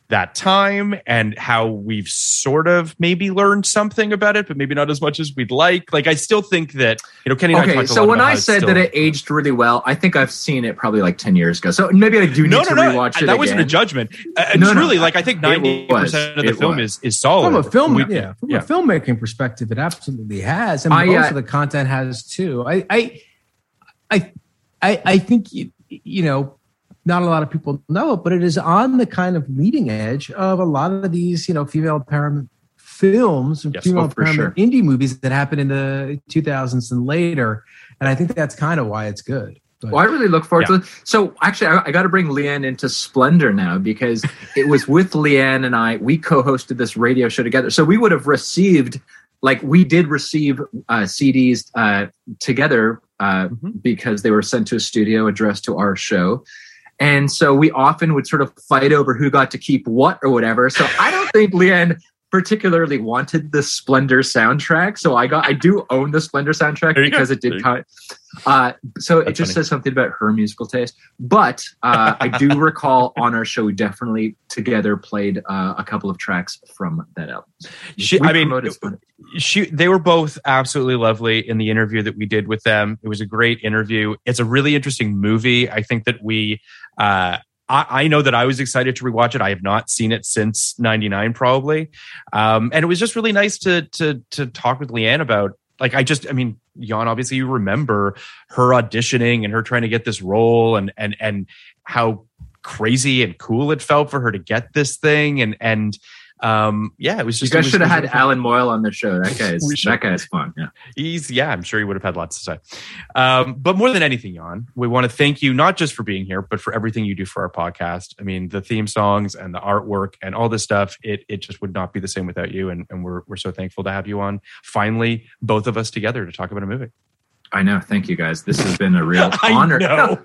that time and how we've sort of maybe learned something about it, but maybe not as much as we'd like. Like I still think that you know Kenny and I Okay, so when I said that it aged really well, I think I've seen it probably like ten years ago. So maybe I do need no, to no, no, rewatch it. that wasn't a judgment. Uh, No, no, truly, I- like I think ninety percent of the It film was. is is solid. From a film, We- yeah, from yeah. a filmmaking perspective, it absolutely has, and I, most uh, of the content has too. I, I, I, I, I think you, you know, not a lot of people know it, but it is on the kind of leading edge of a lot of these, you know, female empowerment films, and Yes, female oh, for empowerment sure. indie movies that happened in the 2000s and later, and I think that's kind of why it's good. But, Well, I really look forward Yeah. to it. So actually, I, I got to bring Leanne into Splendor now because it was with Leanne and I. We co-hosted this radio show together, so we would have received, like, we did receive uh, CDs uh, together uh, Mhm. because they were sent to a studio addressed to our show. And so we often would sort of fight over who got to keep what or whatever. So I don't think Leanne particularly wanted the Splendor soundtrack. So I got I do own the Splendor soundtrack you go. because it did come. Uh, so it just funny. says something about her musical taste. But uh, I do recall on our show we definitely together played uh, a couple of tracks from that album. She- I mean, Splendor. she they were both absolutely lovely in the interview that we did with them. It was a great interview. It's a really interesting movie. I think that we uh I, I know that I was excited to rewatch it. I have not seen it since '99, probably, um, and it was just really nice to to to talk with Leanne about. Like, I just, I mean, Jan, obviously, you remember her auditioning and her trying to get this role, and and and how crazy and cool it felt for her to get this thing, and and um, yeah, it was You just. it guys was- should have had really. Allan Moyle on the show. That guy is that guy is fun. Yeah. He's yeah, I'm sure he would have had lots to say. Um, but more than anything, Jan, we want to thank you not just for being here, but for everything you do for our podcast. I mean, the theme songs and the artwork and all this stuff, it it just would not be the same without you. And, and we're we're so thankful to have you on. Finally, both of us together to talk about a movie. I know. Thank you guys. This has been a real I honor. know. No,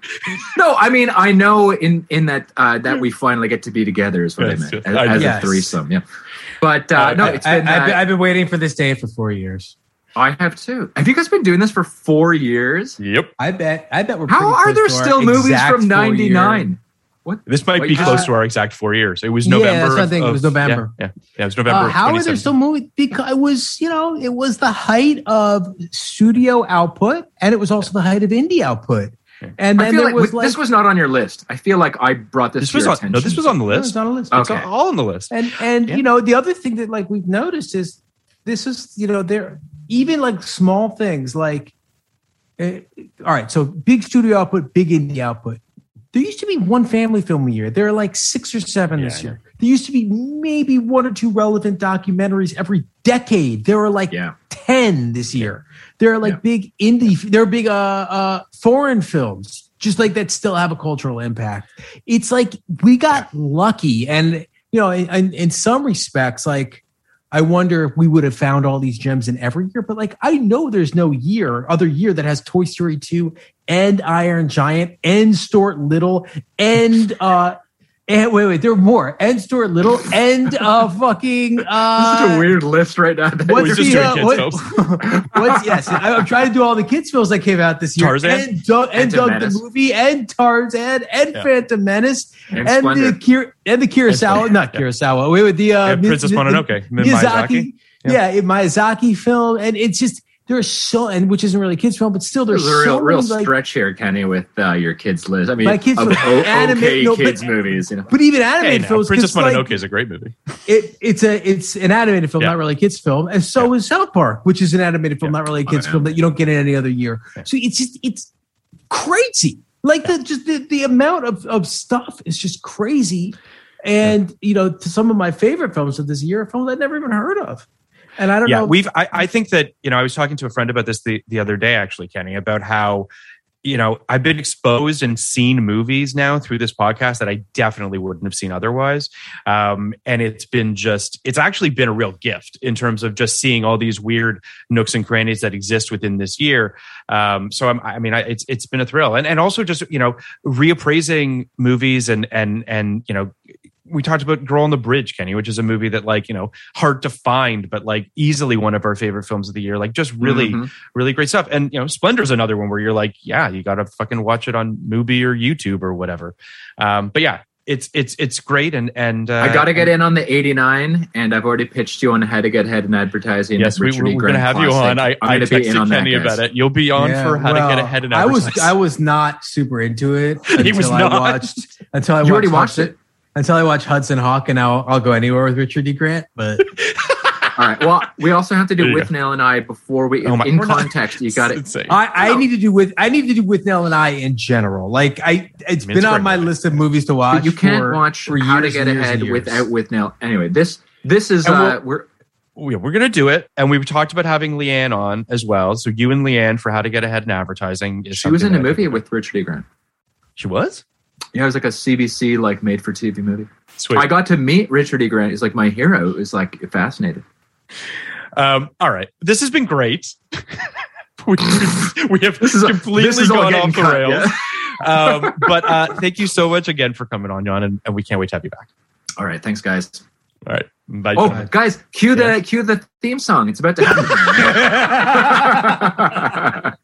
no, I mean, I know in in that uh, that we finally get to be together is what Yes, I meant as, I- as Yes. a threesome. Yeah, but uh, no, I- it's I, been. I've, uh, been I've been waiting for this day for four years. I have too. Have you guys been doing this for four years? Yep. I bet. I bet we're. How are there still movies from '99? What? This might Wait, be uh, close to our exact four years. It was November. Yeah, November. that's what I of- think. It was November. Yeah, yeah, yeah, it was November. Uh, of how are there still movies? Because it was, you know, it was the height of studio output, and it was also the height of indie output. And I then feel there like, was like this was not on your list. I feel like I brought this, This to was your on. attention. No, this was on the no, list. it's on a list. It's all on the list. And and Yeah. you know the other thing that like we've noticed is this is you know there even like small things like uh, all right so big studio output big indie output there used to be one family film a year. There are like six or seven Yeah, this year. there used to be maybe one or two relevant documentaries every decade. There are like Yeah. 10 this year. There are like Yeah. big indie there are big uh uh foreign films just like that still have a cultural impact. It's like we got lucky and you know in, in, in some respects like i wonder if we would have found all these gems in every year but like i know there's no year other year that has toy story 2 and iron giant and stuart little and uh and wait wait there are more and stuart little and uh fucking uh This is a weird list right now. What's We're just the, uh, kids' what- what's yes? I, I'm trying to do all the kids films that came out this year. Tarzan? and Doug, and Phantom Doug the movie, and Tarzan, and Yeah. Phantom Menace, And and, the Kir- and the Kurosawa, not Kurosawa. Wait, with the uh, And Princess Mononoke, Miyazaki, Miyazaki. yeah, a Miyazaki film, and it's just there's so and which isn't really a kids film, but still there's There's a real, so real many, like, stretch here, Kenny, with uh, your kids' list. I mean, My kids' of list. o- Anime- okay no, but- kids movies. You know, but even Hey, animated now, films, Princess 'cause, like, Mononoke is a great movie. it, it's a it's an animated film, Yeah. not really a kids film, and so is South Park, which is an animated film, Yeah. not really a kids film that you don't get in any other year. Yeah. So it's just it's crazy. Like the just the, the amount of, of stuff is just crazy. And you know, to some of my favorite films of this year are films I'd never even heard of. And I don't yeah know. we've I, I think that you know i was talking to a friend about this the, the other day actually kenny about how you know i've been exposed and seen movies now through this podcast that i definitely wouldn't have seen otherwise um, and it's been just it's actually been a real gift in terms of just seeing all these weird nooks and crannies that exist within this year um, so I'm, i mean I, it's it's been a thrill and and also just you know reappraising movies and and and you know we talked about Girl on the Bridge, Kenny, which is a movie that like, you know, hard to find, but like easily one of our favorite films of the year. Like just really, Mhm. really great stuff. And you know, Splendor's another one where you're like, yeah, you gotta fucking watch it on Mubi or YouTube or whatever. Um, but yeah, it's it's it's great and and uh, I got to get in on the 89, and I've already pitched you on how to get ahead in advertising. Yes, we, Richard we're, E. we're gonna have you on. I, I'm I gonna be in texted on that, Kenny guys. about it. You'll be on Yeah, for how well, to get ahead in I was. I was not super into it He until was I not. watched until I You already watched it. Hudson- Until I watch Hudson Hawk, and now I'll go anywhere with Richard D. Grant. But All right. Well, we also have to do you with Nail and I before we. Oh my- in we're not- context, you got it. It's insane. I, I No. need to do with I need to do Withnail and I in general. Like I, it's I mean, it's been a on my list of movies to watch. But you can't for- watch for How to Get Ahead without Withnail. Anyway, this this is And uh, we'll- we're Yeah, we're gonna do it, and we've talked about having Leanne on as well. So you and Leanne for how to get ahead in advertising. Is she was in a movie with Richard E. Grant. She was. Yeah, it was like a CBC like made for TV movie. Sweet. I got to meet Richard E. Grant. He's like my hero. Was like fascinated. Um, all right, this has been great. we, we have This is completely this is gone off the cut, rails. yeah? um, but uh, thank you so much again for coming on, John, and, and we can't wait to have you back. All right, thanks, guys. All right, bye. Oh, John. guys, cue Yeah. the cue the theme song. It's about to happen.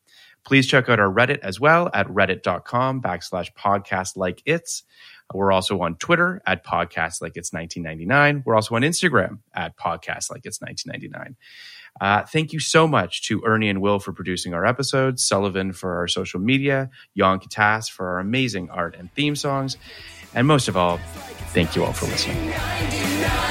Please check out our Reddit as well at reddit.com backslash podcast like it's. We're also on Twitter at podcast like it's 1999. We're also on Instagram at podcast like it's 1999. Uh, thank you so much to Ernie and Will for producing our episodes, Sullivan for our social media, Jan Katas for our amazing art and theme songs, and most of all, Thank you all for listening.